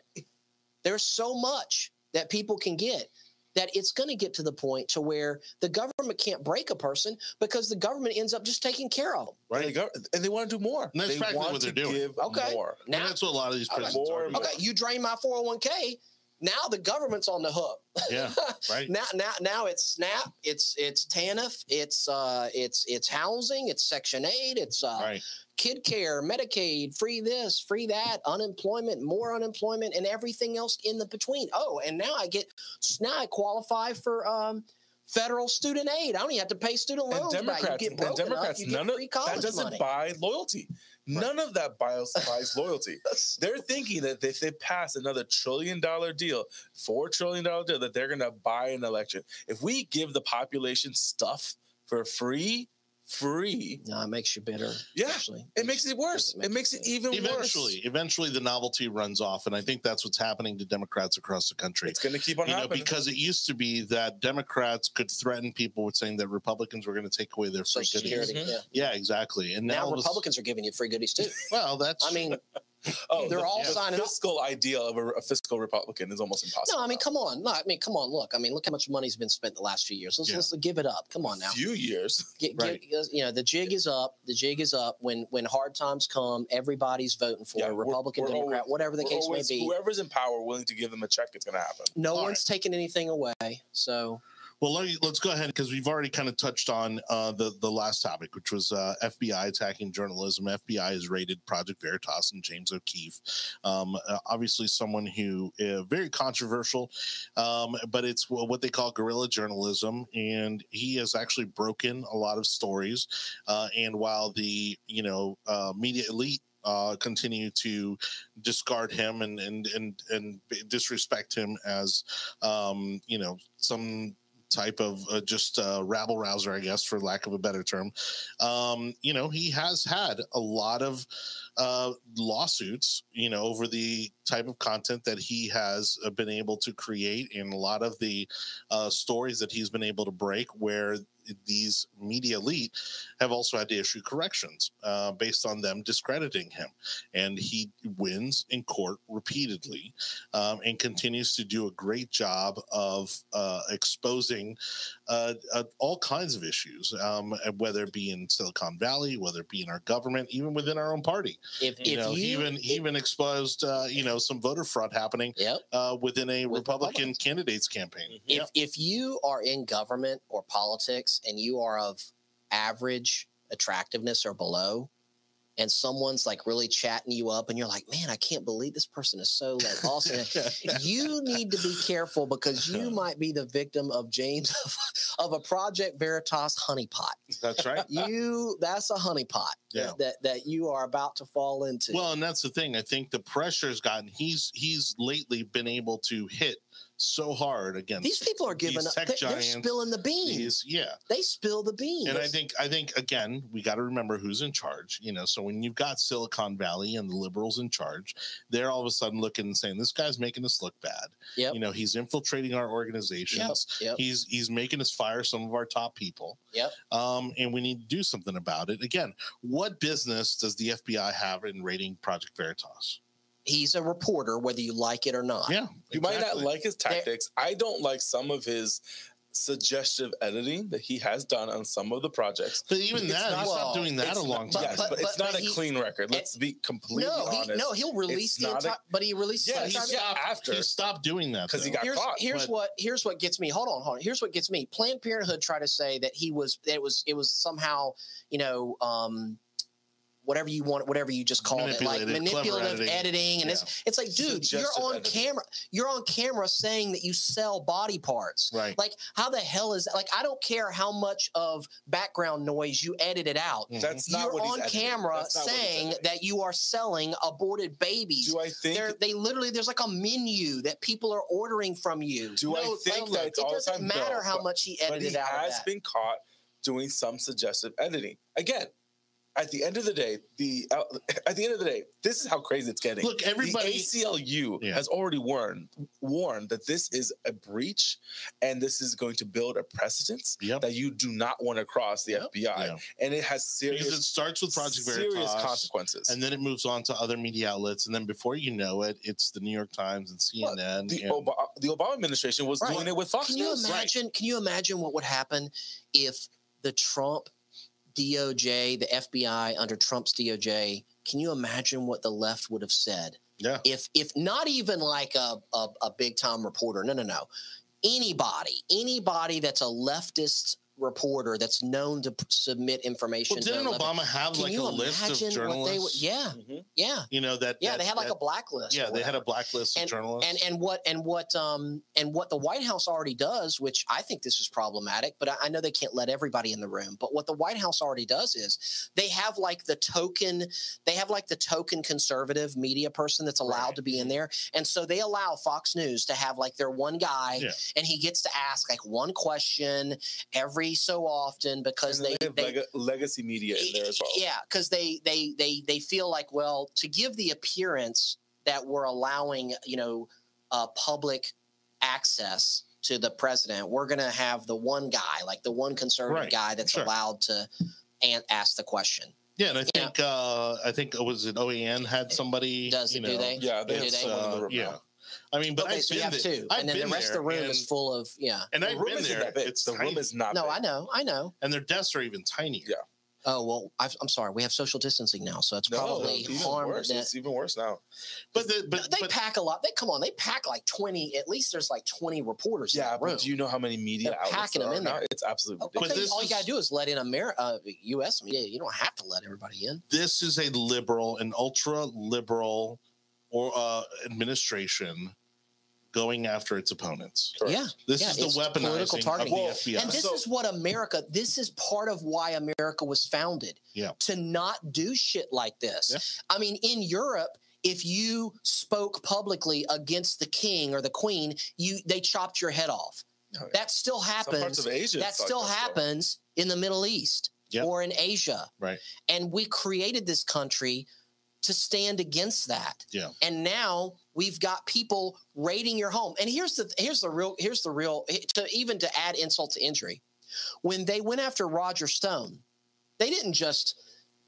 There's so much that people can get that it's going to get to the point to where the government can't break a person because the government ends up just taking care of them. And, they go, and they want to do more. And that's they practically want what they're doing. give Okay. more. And Now, that's what a lot of these prisons More are. doing. okay, you drain my 401k. Now the government's on the hook. Yeah, right. now, now, now it's SNAP, it's it's TANF, it's uh, it's it's housing, it's Section Eight, it's uh, right. kid care, Medicaid, free this, free that, unemployment, more unemployment, and everything else in the between. Oh, and now I get now I qualify for um, federal student aid. I don't even have to pay student And loans. back. Democrats, you get and broke Democrats, enough, you none get of free college that doesn't money. buy loyalty. None of that buys, buys loyalty. They're thinking that if they pass another trillion dollar deal, four trillion dollar deal, that they're going to buy an election. If we give the population stuff for free, free, no, it makes you bitter. Yeah, actually. it makes it worse. Doesn't It makes it sense. even Eventually, worse. eventually, the novelty runs off, and I think that's what's happening to Democrats across the country. It's going to keep on you know, happening. because it used to be that Democrats could threaten people with saying that Republicans were going to take away their free Social goodies. Security. Mhm. Yeah. Yeah, exactly. And now, Now all of a s- Republicans are giving you free goodies too. well, that's I mean, oh, they're the, all the signing up. fiscal Idea of a, a fiscal Republican is almost impossible. no, I mean, come on. No, I mean, come on. Look, I mean, look how much money's been spent the last few years. Let's, Yeah. let's give it up. Come on now. few years. Get, Right. get, you know, the jig is up. The jig is up. When when hard times come, everybody's voting for Yeah, a we're- Republican, we're Democrat, always- whatever the We're case may be. Whoever's in power willing to give them a check, it's going to happen. No All one's taking anything away. So Well, let let's go ahead because we've already kind of touched on uh, the the last topic, which was uh, FBI attacking journalism. FBI has raided Project Veritas and James O'Keefe. Um, uh, obviously, someone who uh, very controversial, um, but it's what they call guerrilla journalism, and he has actually broken a lot of stories. Uh, and while the you know uh, media elite uh, continue to discard him and and and and disrespect him as um, you know some type of uh, just uh, rabble rouser, I guess, for lack of a better term. Um, you know, he has had a lot of uh, lawsuits, you know, over the type of content that he has uh, been able to create and a lot of the uh, stories that he's been able to break where these media elite have also had to issue corrections uh, based on them discrediting him. And he wins in court repeatedly um, and continues to do a great job of uh, exposing uh, uh, all kinds of issues, um, whether it be in Silicon Valley, whether it be in our government, even within our own party. if You if know, you even he even exposed uh, you know some voter fraud happening yep. uh, within a With Republican Republicans. candidates campaign. if if you are in government or politics and you are of average attractiveness or below and someone's like really chatting you up and you're like man i can't believe this person is so like awesome you need to be careful because you might be the victim of james of, a project veritas honeypot That's right. you that's a honeypot Yeah. that, that that you are about to fall into Well, and that's the thing. I think the pressure's gotten. He's he's lately been able to hit so hard against these people are giving up they're, they're giants. spilling the beans These, yeah, they spill the beans and I think I think again we got to remember who's in charge. You know, so when you've got Silicon Valley and the liberals in charge, they're all of a sudden looking and saying, "This guy's making us look bad." Yep. You know, he's infiltrating our yep, organizations. yep, He's he's making us fire some of our top people. yep. um, and we need to do something about it. Again, what business does the FBI have in raiding Project Veritas? He's a reporter, whether you like it or not. Yeah, You might not like his tactics. I don't like some of his suggestive editing that he has done on some of the projects. but even It's that, not- he stopped well, doing that a long not- time. Yes, But- but, it's but- not but a he- clean record. Let's be completely No, he, honest. no, he'll release It's the not entire, but he released Yeah, the he entire. stopped after. he stopped doing that 'Cause he got here's caught, here's but- what here's what gets me. Hold on, hold on. Here's what gets me. Planned Parenthood tried to say that he was that it was it was somehow you know um whatever you want whatever you just called it like manipulative editing. editing, and it's it's like dude you're on editing. camera you're on camera saying that you sell body parts right. like how the hell is that like i don't care how much of background noise you edited out Mhm. That's not you're what he's on editing. camera That's not what he's saying that you are selling aborted babies Do I think? they're, they literally there's like a menu that people are ordering from you. do No, I think look, that it all doesn't matter No, how but- much he but edited he out of has that. been caught doing some suggestive editing. Again, at the end of the day, the uh, at the end of the day, this is how crazy it's getting. Look, everybody. the ACLU Yeah. has already warned warned that this is a breach, and this is going to build a precedence Yep. that you do not want to cross the Yep. FBI, Yeah. and it has Because it serious starts with Project serious Veritas, consequences. and then it moves on to other media outlets, and then before you know it, it's the New York Times and CNN. the, and- Ob- the Obama administration was Right. doing it with Fox Can you News. imagine? Can you imagine what would happen if the Trump DOJ, the FBI under Trump's DOJ? Can you imagine what the left would have said? Yeah. If if not even like a a, a big time reporter, no, no, no. Anybody, anybody that's a leftist reporter that's known to p- submit information. Well, to didn't a Obama have Can like a list of imagine what they would? journalists? Yeah, Mhm. yeah, You know that. yeah. that- they had like that- a blacklist. Yeah, they had a whatever. blacklist of journalists. and and what and what um and what the White House already does, which I think this is problematic, but I, I know they can't let everybody in the room. But what the White House already does is they have like the token, they have like the token conservative media person that's allowed Right. to be in there, and so they allow Fox News to have like their one guy, Yeah. and he gets to ask like one question every so often because And they. they have they lega- legacy media in there as well. yeah, because they they they they feel like well to give the appearance that we're allowing you know uh, public access to the president, we're going to have the one guy, like the one conservative Right, guy, that's sure. allowed to an- ask the question. yeah, and I yeah. think uh I think uh, was it OAN had somebody. Does you it? Do they? Yeah, they Do have they? someone in the Uh, yeah. Now. I mean, but okay, I've so you been have there. two, I've and then the been rest of the room and, is full of yeah. and The I've room been there. that big. It's the room is not No, big. I know, I know. and their desks are even tinier. Yeah. Oh well, I've, I'm sorry. We have social distancing now, so it's No, probably it's even harmed. worse. that- It's even worse now. But the, but, they but pack a lot. They come on. They pack like twenty. At least there's like twenty reporters. Yeah, in the room. but do you know how many media They're outlets packing there them are in now? there. It's absolutely Okay, ridiculous. this all you gotta do is let in America, uh, U.S. media. You don't have to let everybody in. this is a liberal, an ultra liberal, or uh, administration going after its opponents. Correct. Yeah, This Yeah, is the it's political weaponizing of the FBI. and this So- is what America. This is part of why America was founded. Yeah. to not do shit like this. Yeah. I mean, in Europe. If you spoke publicly against the king or the queen, you they chopped your head off. Oh, yeah. That still Some happens. parts of Asia, that it's like still that, though. happens in the Middle East Yep. or in Asia. Right. And we created this country to stand against that. Yeah. And now we've got people raiding your home. And here's the here's the real here's the real eh, to even to add insult to injury. When they went after Roger Stone, they didn't just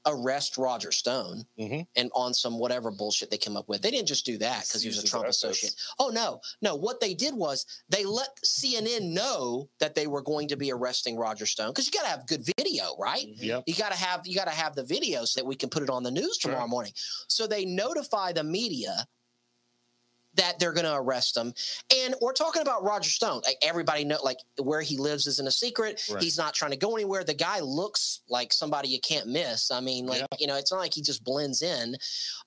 arrest Roger Stone Mhm. and on some whatever bullshit they came up with. They didn't just do that because he was a Trump assets. associate. Oh no, no. What they did was they let CNN know that they were going to be arresting Roger Stone because you got to have good video, right? Yep. You got to have you got to have the video so that we can put it on the news Sure. tomorrow morning. So they notify the media that they're going to arrest him. And we're talking about Roger Stone. Like everybody know like where he lives isn't a secret. Right. He's not trying to go anywhere. The guy looks like somebody you can't miss. I mean, like, Yeah. you know, it's not like he just blends in.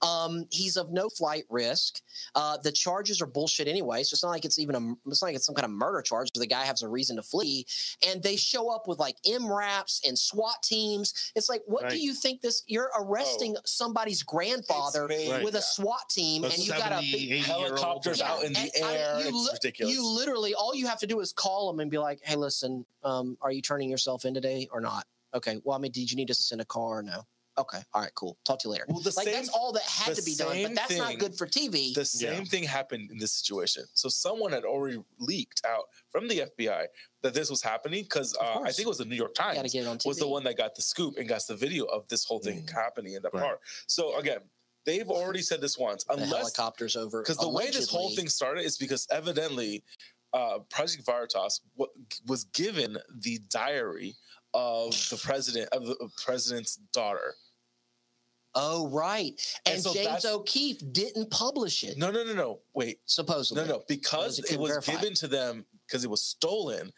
Um, he's of no flight risk. Uh, the charges are bullshit anyway. So it's not like it's even a it's not like it's some kind of murder charge. The guy has a reason to flee. And they show up with like M MRAPs and SWAT teams. It's like, what do you think this you're arresting somebody's grandfather made- with a. SWAT team A and you got a big 80-year-old helicopters guy. out in the and I- air. you it's li- ridiculous. You literally, all you have to do is call them and be like, "Hey, listen, um, are you turning yourself in today or not?" Okay. Well, I mean, did you need us to send a car or no? Okay. All right. Cool. Talk to you later. Well, the like same- that's all that had to be done, but same that's not good for TV. The same thing happened in this situation. So someone had already leaked out from the FBI that this was happening because uh, I think it was the New York Times get it on TV. was the one that got the scoop and got the video of this whole thing Mm. happening in the Right. part. So again, they've already said this once. the Unless helicopters over because the way this whole thing started is because evidently uh, Project Veritas wa- was given the diary of the president of the president's daughter. Oh, right. And, And so James O'Keefe didn't publish it. No, no, no, no. Wait, supposedly. no, no. Because you it was verify given to them because it was stolen.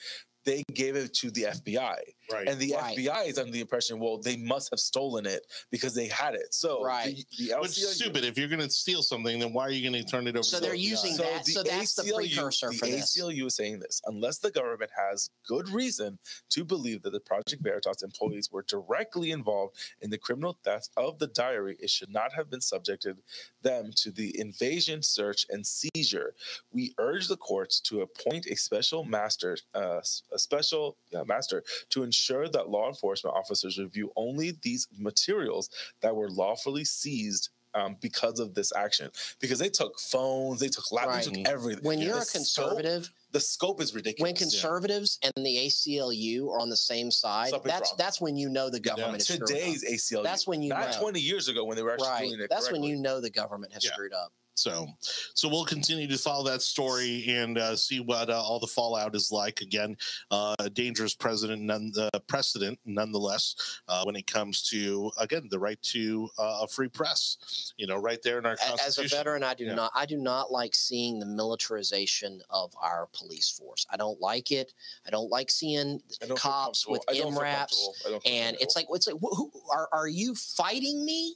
They gave it to the FBI, Right. and the Right. FBI is under the impression, well, they must have stolen it because they had it. So Right. the, the Which is stupid. If you're going to steal something, then why are you going to turn it over? So to they're the using FBI? that- so that's the precursor the for this. The ACLU is saying this. Unless the government has good reason to believe that the Project Veritas employees were directly involved in the criminal theft of the diary, it should not have been subjected them to the invasion, search, and seizure. We urge the courts to appoint a special master, uh, a special yeah, master, to ensure that law enforcement officers review only these materials that were lawfully seized. Um, because of this action, because they took phones, they took laptops, Right. they took everything. when The you're a scope- conservative, the scope is ridiculous. when conservatives and the ACLU are on the same side, Something's that's wrong. that's when you know the government is screwed up. today's ACLU, That's when you not know. 20 years ago when they were actually right. doing it. That's when you know the government has Yeah. screwed up. So, so we'll continue to follow that story and uh, see what uh, all the fallout is like. Again, uh, a dangerous president, none, uh, precedent, nonetheless, uh, when it comes to again the right to uh, a free press. You know, right there in our A- As a veteran, I do Yeah. not I do not like seeing the militarization of our police force. I don't like it. I don't like seeing don't cops with I don't MRAPs comfortable. I don't feel and it's like it's like who are are you fighting me?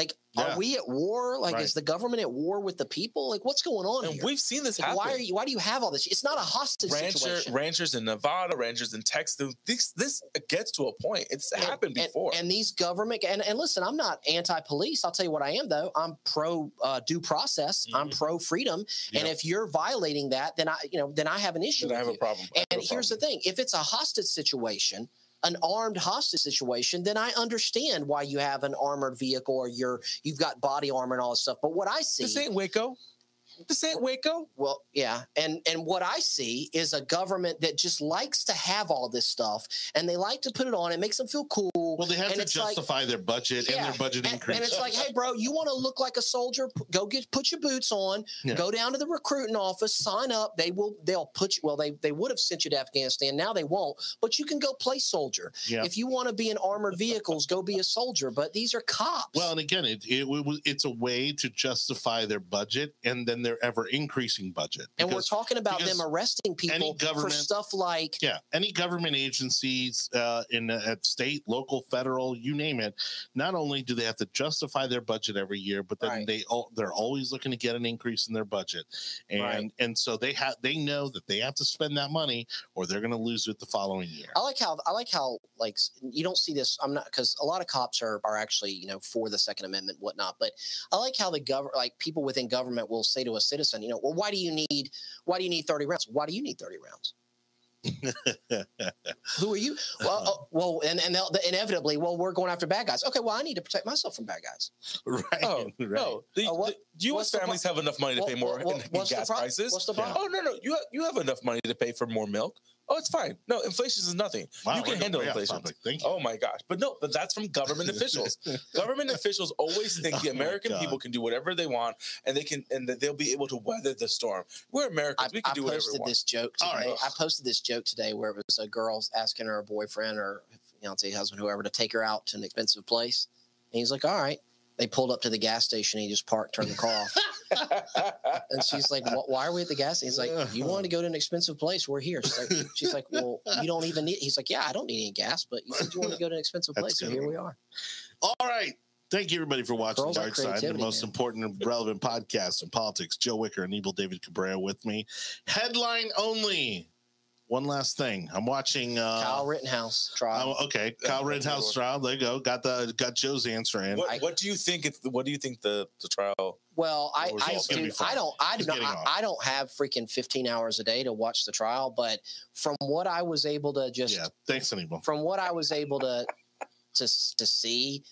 Like, Yeah. are we at war? Like, Right. is the government at war with the people? Like, what's going on and here? we've seen this Like, happen. why are you? Why do you have all this? It's not a hostage Rancher, situation. ranchers in Nevada, ranchers in Texas. This this gets to a point. It's And- happened before. And, these government and, and listen, I'm not anti-police. I'll tell you what I am though. I'm pro uh, due process. I'm Mhm. pro freedom. And if you're violating that, then I, you know, then I have an issue. Then I have you. a problem. And here's the thing: if it's a hostage situation, an armed hostage situation, then I understand why you have an armored vehicle or you're you've got body armor and all this stuff. But what I see, This ain't Waco. This ain't Waco. well, yeah, and and what I see is a government that just likes to have all this stuff, and they like to put it on. It makes them feel cool. well, they have and to it's like- justify their budget Yeah, and their budget and, increase. and it's like, hey, bro, you want to look like a soldier? Go get put your boots on. Yeah. Go down to the recruiting office, sign up. They will. They'll put you. Well, they they would have sent you to Afghanistan. Now they won't. But you can go play soldier. yeah. If you want to be in armored vehicles, go be a soldier. But these are cops. Well, and again, it, it was it's a way to justify their budget and then their ever increasing budget. and we're talking about them arresting people for stuff like yeah, any government agencies uh, in uh, at state, local, federal, you name it, not only do they have to justify their budget every year, but then Right. they they're always looking to get an increase in their budget, and Right. and so they have they know that they have to spend that money or they're going to lose it the following year. I like how I like how like you don't see this. I'm not because a lot of cops are are actually you know for the Second Amendment whatnot. But I like how the government like people within government will say to a citizen, you know, well, why do you need why do you need 30 rounds? Why do you need 30 rounds? Who are you? Well, uh, well, and and they'll, inevitably, well, we're going after bad guys. Okay, well, I need to protect myself from bad guys. right? Oh right. no, the, Uh, what- the U.S. what's the pro- families have enough money to pay What- more what- in, in gas pro- prices. What's the Yeah. problem? Oh no, no, you have, you have enough money to pay for more milk. Oh, it's fine. No, inflation is nothing. Wow, you can handle inflation. Thank you. Oh my gosh, but no, but that's from government officials. government officials always think the Oh my American people can do whatever they want, and they can, and that they'll be able to weather the storm. We're Americans. I, we can I do whatever we posted this joke today. right. I posted this joke today where it was a girl asking her boyfriend or fiance, husband, whoever, to take her out to an expensive place. And he's like, "All right." They pulled up to the gas station. He just parked, turned the car off, and she's like, "Wh- "Why are we at the gas?" station? He's like, "You wanted to go to an expensive place. We're here." She's like, she's like, "Well, you don't even need." He's like, "Yeah, I don't need any gas, but you said you want to go to an expensive place, so here we are." All right. Thank you, everybody, for watching Girls Dark Side, the most man. important and relevant podcast in politics. Joe Wicker and Evil David Cabrera with me. Headline only. One last thing. I'm watching. Uh, Kyle Rittenhouse trial. oh, okay, Kyle that's a good Rittenhouse trial. There you go. Got the got Joe's answer in. What, I- what do you think? It's, what do you think the, the trial? Well, I, I, results gonna be dude. I don't, I, don't, I. I don't have freaking 15 hours a day to watch the trial, but from what I was able to just, Yeah. Thanks, Anibal. from what I was able to, to, to see,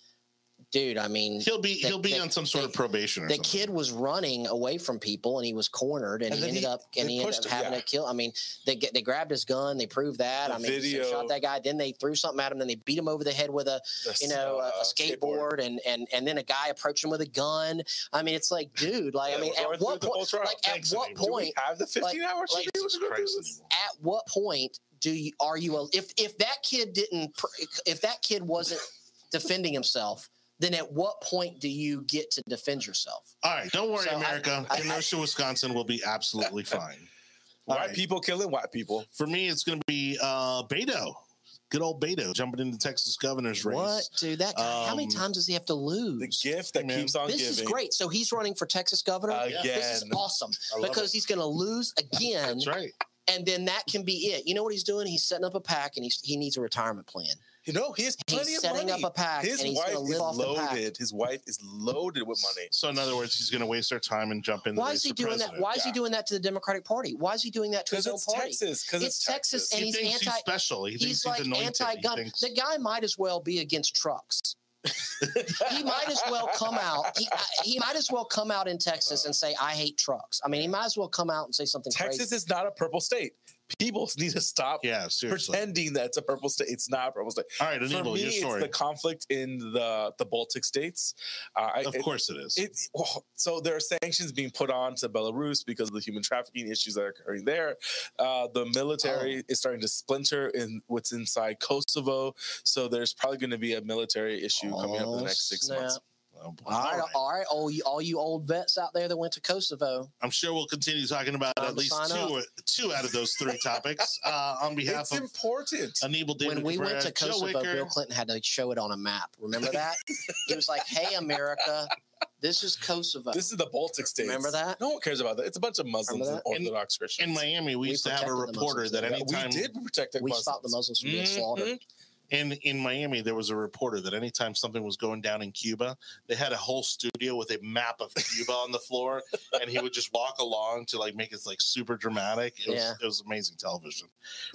dude, I mean, He'll be the- he'll be the- on some sort the- of probation or the something. kid was running away from people and he was cornered and, And he ended he- up and he ended pushed up him, having yeah. to kill. I mean, they get they grabbed his gun, they proved that. The I mean, they video- shot that guy. Then they threw something at him. Then they beat him over the head with a the you know, a, uh, a skateboard, and and and then a guy approached him with a gun. I mean, it's like, dude, like, I mean, at what the point, trial. like, at what Anibal. Do point, have the 15 hours? like- Jesus Christ, Anibal. at what point do you are you a, if if that kid didn't if that kid wasn't defending himself, then at what point do you get to defend yourself? All right. Don't worry, So I- America. I- I- Kenosha, Wisconsin will be absolutely fine. All White right. people killing white people. For me, it's going to be uh, Beto. Good old Beto jumping into Texas governor's race. What, dude? That guy, how many Um, times does he have to lose? The gift that Man. keeps on this giving. is great. So he's running for Texas governor. Again. This is awesome because it. he's going to lose again. That's right. and then that can be it. You know what he's doing? He's setting up a pack, and he's, he needs a retirement plan. You know, he has plenty He's of setting money. up a pack, His and he's wife going is off loaded. His wife is loaded with money. So, in other words, he's going to waste our time and jump in. the Why race is he for doing that? president. Why is he doing that to the Democratic Party? Why is he doing that to Because his own it's party? Texas. Because It's it's, Texas, and He he's thinks anti. He's special. He he's like he's anti-gun. thinks- The guy might as well be against trucks. he might as well come out. He, uh, he might as well come out in Texas uh. and say, "I hate trucks." I mean, he might as well come out and say something Texas crazy. is not a purple state. People need to stop Yeah, seriously. pretending that it's a purple state. It's not a purple state. All right, For Anibal, me, your it's the conflict in the the Baltic states. Uh, of it- course it is. it, well, so there are sanctions being put on to Belarus because of the human trafficking issues that are occurring there. Uh, the military is starting to splinter in what's inside Kosovo. So there's probably going to be a military issue coming up in the Oh, next six snap. months. Oh. All right, All right. all right, all you, all you old vets out there that went to Kosovo. I'm sure we'll continue talking about at least sign two, two out of those three topics. Uh, on behalf It's of important. Anibal David when we went to Kosovo, Wicker, Bill Clinton had to show it on a map. Remember that? it was like, "Hey, America, this is Kosovo." This is the Baltic states. Remember that? No one cares about that. It's a bunch of Muslims and that? In- Orthodox Christians. in Miami, we We used to have a reporter that anytime we did protect the we Muslims. stopped the Muslims from being Mhm. slaughtered. In in Miami, there was a reporter that anytime something was going down in Cuba, they had a whole studio with a map of Cuba on the floor, and he would just walk along to like make it like super dramatic. It was it was amazing television.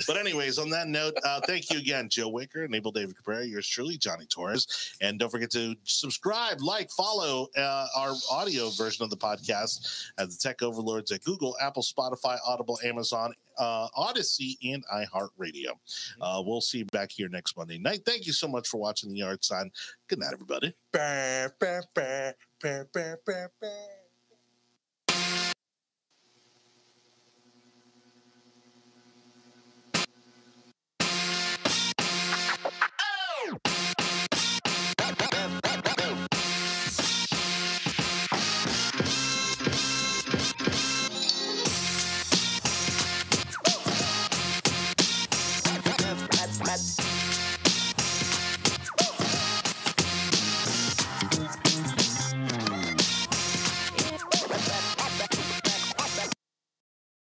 But anyways, on that note, uh, thank you again, Joe Wicker, Anibal David Cabrera, yours truly, Jonny Torres, and don't forget to subscribe, like, follow uh, our audio version of the podcast at the Tech Overlords at Google, Apple, Spotify, Audible, Amazon. Uh, Odysee and iHeartRadio. Uh, we'll see you back here next Monday night. Thank you so much for watching the Yard Sign. Good night, everybody. Bah, bah, bah.